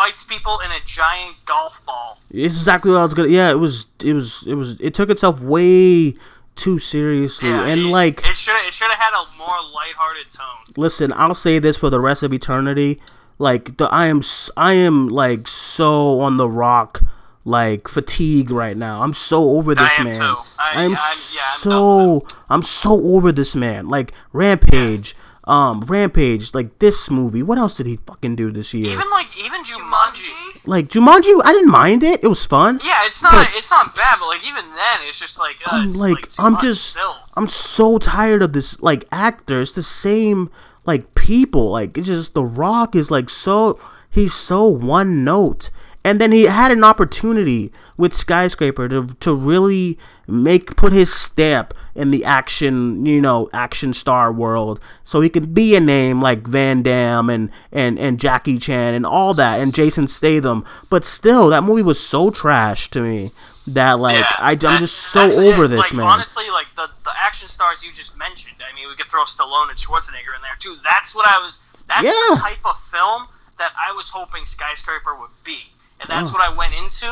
Speaker 2: fights people in a giant golf ball.
Speaker 1: It's exactly what I was gonna. Yeah, it was. It was. It was. It took itself way too seriously,
Speaker 2: Yeah,
Speaker 1: and
Speaker 2: it,
Speaker 1: like,
Speaker 2: it should it should have had a more lighthearted tone.
Speaker 1: listen, I'll say this for the rest of eternity. Like, the I am. I am like so on the rock, like fatigue right now. I'm so over this
Speaker 2: am
Speaker 1: man.
Speaker 2: I-
Speaker 1: am
Speaker 2: I'm- yeah, I'm
Speaker 1: so. I'm so over this man. Like Rampage. Um, Rampage, like this movie. What else did he fucking do this year?
Speaker 2: Even like even Jumanji.
Speaker 1: Like Jumanji, I didn't mind it. It was fun.
Speaker 2: Yeah, it's not
Speaker 1: But-
Speaker 2: it's not bad, but like even then, it's just like uh,
Speaker 1: I'm like,
Speaker 2: too
Speaker 1: I'm just,
Speaker 2: still.
Speaker 1: I'm so tired of this like actor. It's the same like people. Like it's just The Rock is like so he's so one note. And then he had an opportunity with Skyscraper to to really make put his stamp in the action, you know, action star world, so he could be a name like Van Damme and and and Jackie Chan and all that, and Jason Statham. But still, that movie was so trash to me that like
Speaker 2: yeah,
Speaker 1: I, I'm just so over
Speaker 2: it.
Speaker 1: this
Speaker 2: like,
Speaker 1: man.
Speaker 2: Honestly, like the the action stars you just mentioned. I mean, we could throw Stallone and Schwarzenegger in there too. That's what I was. That's
Speaker 1: Yeah.
Speaker 2: the type of film that I was hoping Skyscraper would be, and that's
Speaker 1: Oh.
Speaker 2: what I went into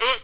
Speaker 2: it.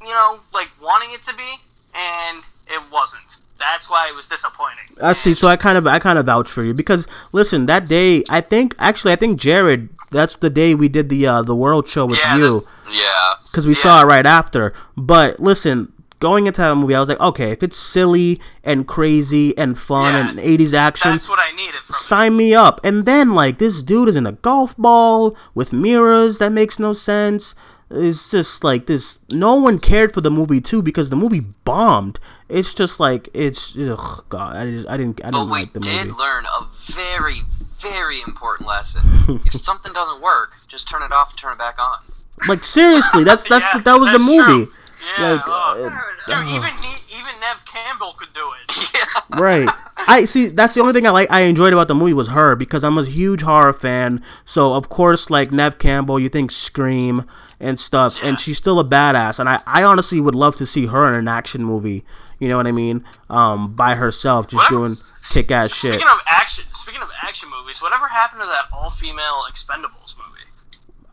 Speaker 2: You know, like wanting it to be, and it wasn't. That's why it was disappointing.
Speaker 1: I see. So I kind of I kind of vouch for you because listen, that day I think actually I think Jared. That's the day we did the uh, the world show with
Speaker 2: Yeah,
Speaker 1: you
Speaker 4: Yeah.
Speaker 1: because we
Speaker 2: yeah.
Speaker 1: saw it right after. But listen, going into that movie, I was like, okay, if it's silly and crazy and fun
Speaker 2: Yeah,
Speaker 1: and 80s action,
Speaker 2: That's what I needed from
Speaker 1: sign me up. And then like this dude is in a golf ball with mirrors that makes no sense. It's just like this. No one cared for the movie too because the movie bombed. It's just like it's ugh, God. I just I didn't I didn't like the movie.
Speaker 4: we did learn a very, very important lesson. if something doesn't work, just turn it off and turn it back on.
Speaker 1: Like seriously, that's that's
Speaker 2: Yeah,
Speaker 1: the, that was the movie.
Speaker 2: true. Yeah,
Speaker 1: Like,
Speaker 2: oh,
Speaker 1: uh,
Speaker 2: dude, even even Neve Campbell could do it.
Speaker 4: yeah.
Speaker 1: right. I see. That's the only thing I like. I enjoyed about the movie was her because I'm a huge horror fan. So of course, like Neve Campbell, you think Scream and stuff, and she's still a badass. And I, I honestly would love to see her in an action movie. You know what I mean? Um, by herself, just
Speaker 2: What?
Speaker 1: doing kick ass shit.
Speaker 2: Speaking of action, speaking of action movies, whatever happened to that all-female Expendables movie?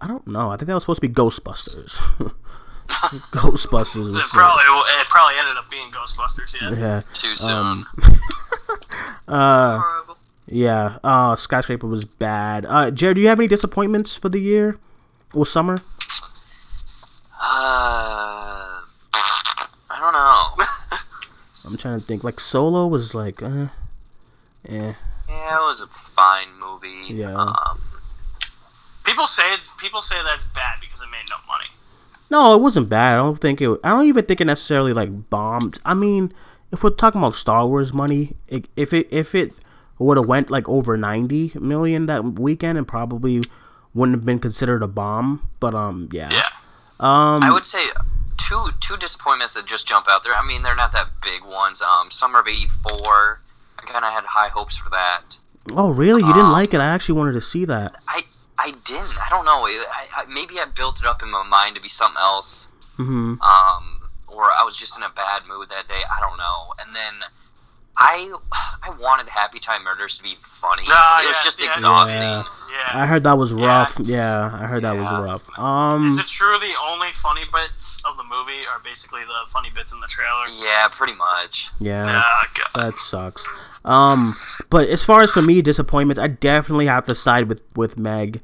Speaker 1: I don't know. I think that was supposed to be Ghostbusters. Ghostbusters.
Speaker 2: It probably it probably ended up being Ghostbusters. Yeah.
Speaker 1: Yeah.
Speaker 4: Too soon.
Speaker 1: Um, uh, yeah. Uh, Skyscraper was bad. Uh, Jared, do you have any disappointments for the year or summer?
Speaker 4: uh, I don't know.
Speaker 1: I'm trying to think. Like Solo was like, uh, eh.
Speaker 4: Yeah, it was a fine movie.
Speaker 1: Yeah.
Speaker 4: Um,
Speaker 2: People say it's, people say that's bad because it made no money.
Speaker 1: No, it wasn't bad. I don't think it. I don't even think it necessarily like bombed. I mean, if we're talking about Star Wars money, it, if it if it would have went like over ninety million that weekend, it probably wouldn't have been considered a bomb. But um, yeah.
Speaker 2: Yeah.
Speaker 1: Um,
Speaker 4: I would say two two disappointments that just jump out there. I mean, they're not that big ones. Um, Summer of '84. I kind of had high hopes for that.
Speaker 1: oh, really? You didn't
Speaker 4: um,
Speaker 1: like it? I actually wanted to see that.
Speaker 4: I I didn't. I don't know. I, I, maybe I built it up in my mind to be something else.
Speaker 1: hmm
Speaker 4: Um, or I was just in a bad mood that day. I don't know. And then I I wanted Happy Time Murders to be funny.
Speaker 2: Ah,
Speaker 4: but it was
Speaker 2: yeah,
Speaker 4: just
Speaker 2: see, I-
Speaker 4: exhausting.
Speaker 1: Yeah.
Speaker 2: Yeah.
Speaker 1: I heard that was rough. Yeah, I heard that was rough. Um,
Speaker 2: Is it true the only funny bits of the movie are basically the funny bits in the trailer?
Speaker 4: Yeah, pretty much.
Speaker 1: yeah.
Speaker 2: Ah,
Speaker 1: That sucks. Um, but as far as for me, disappointments, I definitely have to side with with Meg.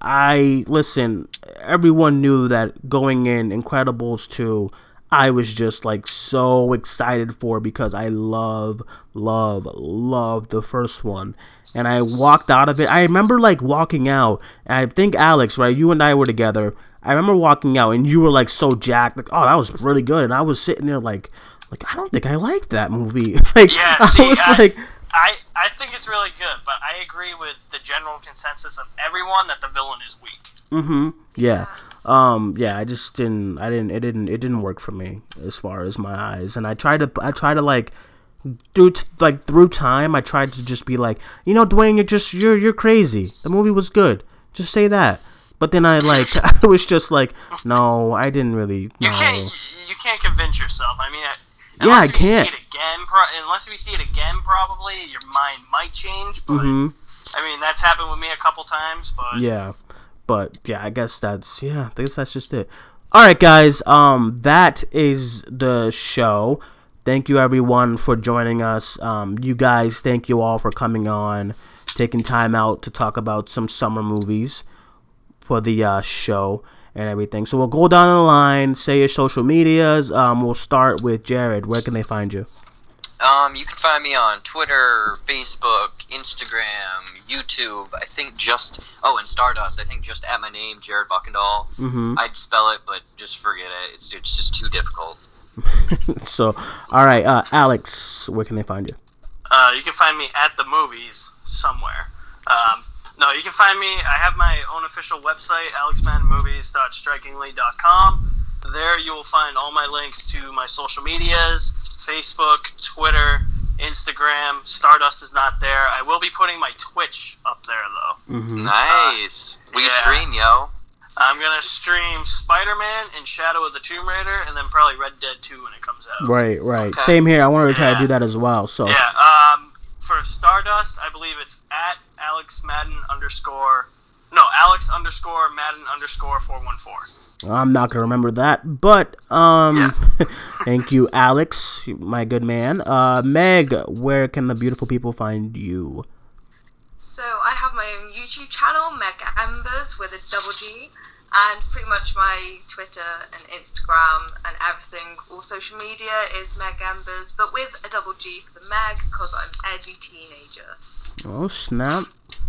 Speaker 1: I listen. Everyone knew that going in Incredibles two, I was just like so excited for because I love, love, love the first one, and I walked out of it. I remember like walking out, and I think Alex, right? You and I were together. I remember walking out, and you were like so jacked, like, "Oh, that was really good," and I was sitting there like, like I don't think I liked that movie. like
Speaker 2: Yeah,
Speaker 1: I was
Speaker 2: I-
Speaker 1: like,
Speaker 2: I, I think it's really good, but I agree with the general consensus of everyone that the villain is weak.
Speaker 1: mm-hmm, yeah, um, yeah. I just didn't, I didn't, it didn't, it didn't work for me as far as my eyes, and I tried to, I tried to like. Through t- like through time, I tried to just be like, you know, Duane, you're just you're you're crazy. The movie was good. Just say that. But then I like I was just like, no, I didn't really.
Speaker 2: You can't you can't convince yourself. I mean, I-
Speaker 1: Yeah, I can't.
Speaker 2: See it again, pro- unless we see it again, probably your mind might change. But
Speaker 1: hmm
Speaker 2: I mean, that's happened with me a couple times. But
Speaker 1: Yeah, but yeah, I guess that's yeah. I guess that's just it. All right, guys. Um, that is the show. Thank you everyone for joining us. Um, you guys, thank you all for coming on, taking time out to talk about some summer movies for the uh, show and everything. So we'll go down the line. Say your social medias. Um, we'll start with Jared. Where can they find you?
Speaker 4: Um, you can find me on Twitter, Facebook, Instagram, YouTube. I think just oh, and Stardust. I think just at my name, Jared Buckendahl.
Speaker 1: Mm-hmm.
Speaker 4: I'd spell it, but just forget it. It's, it's just too difficult.
Speaker 1: so, all right, uh, Alex. Where can they find you?
Speaker 2: Uh, you can find me at the movies somewhere. Um, no, you can find me. I have my own official website, alexmanmovies.strikingly.com. There you will find all my links to my social medias Facebook, Twitter, Instagram. Stardust is not there. I will be putting my Twitch up there, though.
Speaker 1: Mm-hmm.
Speaker 4: Nice. Will you
Speaker 2: yeah.
Speaker 4: stream, yo?
Speaker 2: I'm going to stream Spider Man and Shadow of the Tomb Raider, and then probably Red Dead 2 when it comes out.
Speaker 1: Right, right.
Speaker 4: Okay.
Speaker 1: Same here. I wanted to try to do that as well. So,
Speaker 2: Yeah. Um, for Stardust, I believe it's at Alex Madden underscore. No, Alex underscore Madden underscore four one four.
Speaker 1: I'm not gonna remember that, but um, thank you, Alex, my good man. Uh, Meg, where can the beautiful people find you?
Speaker 5: So I have my own YouTube channel, Megg Embers, with a double G, and pretty much my Twitter and Instagram and everything, all social media is Megg Embers, but with a double G for the Meg because I'm edgy teenager.
Speaker 1: Oh snap!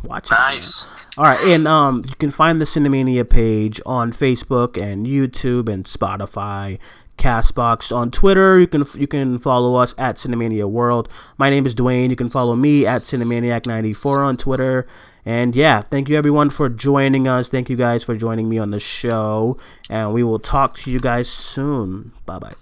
Speaker 1: Watch out. man.
Speaker 2: Nice.
Speaker 1: All right, and um, you can find the Cinemania page on Facebook and YouTube and Spotify, Castbox on Twitter. You can you can follow us at Cinemania World. My name is Duane. You can follow me at Cinemaniac94 on Twitter. And yeah, thank you everyone for joining us. Thank you guys for joining me on the show, and we will talk to you guys soon. Bye bye.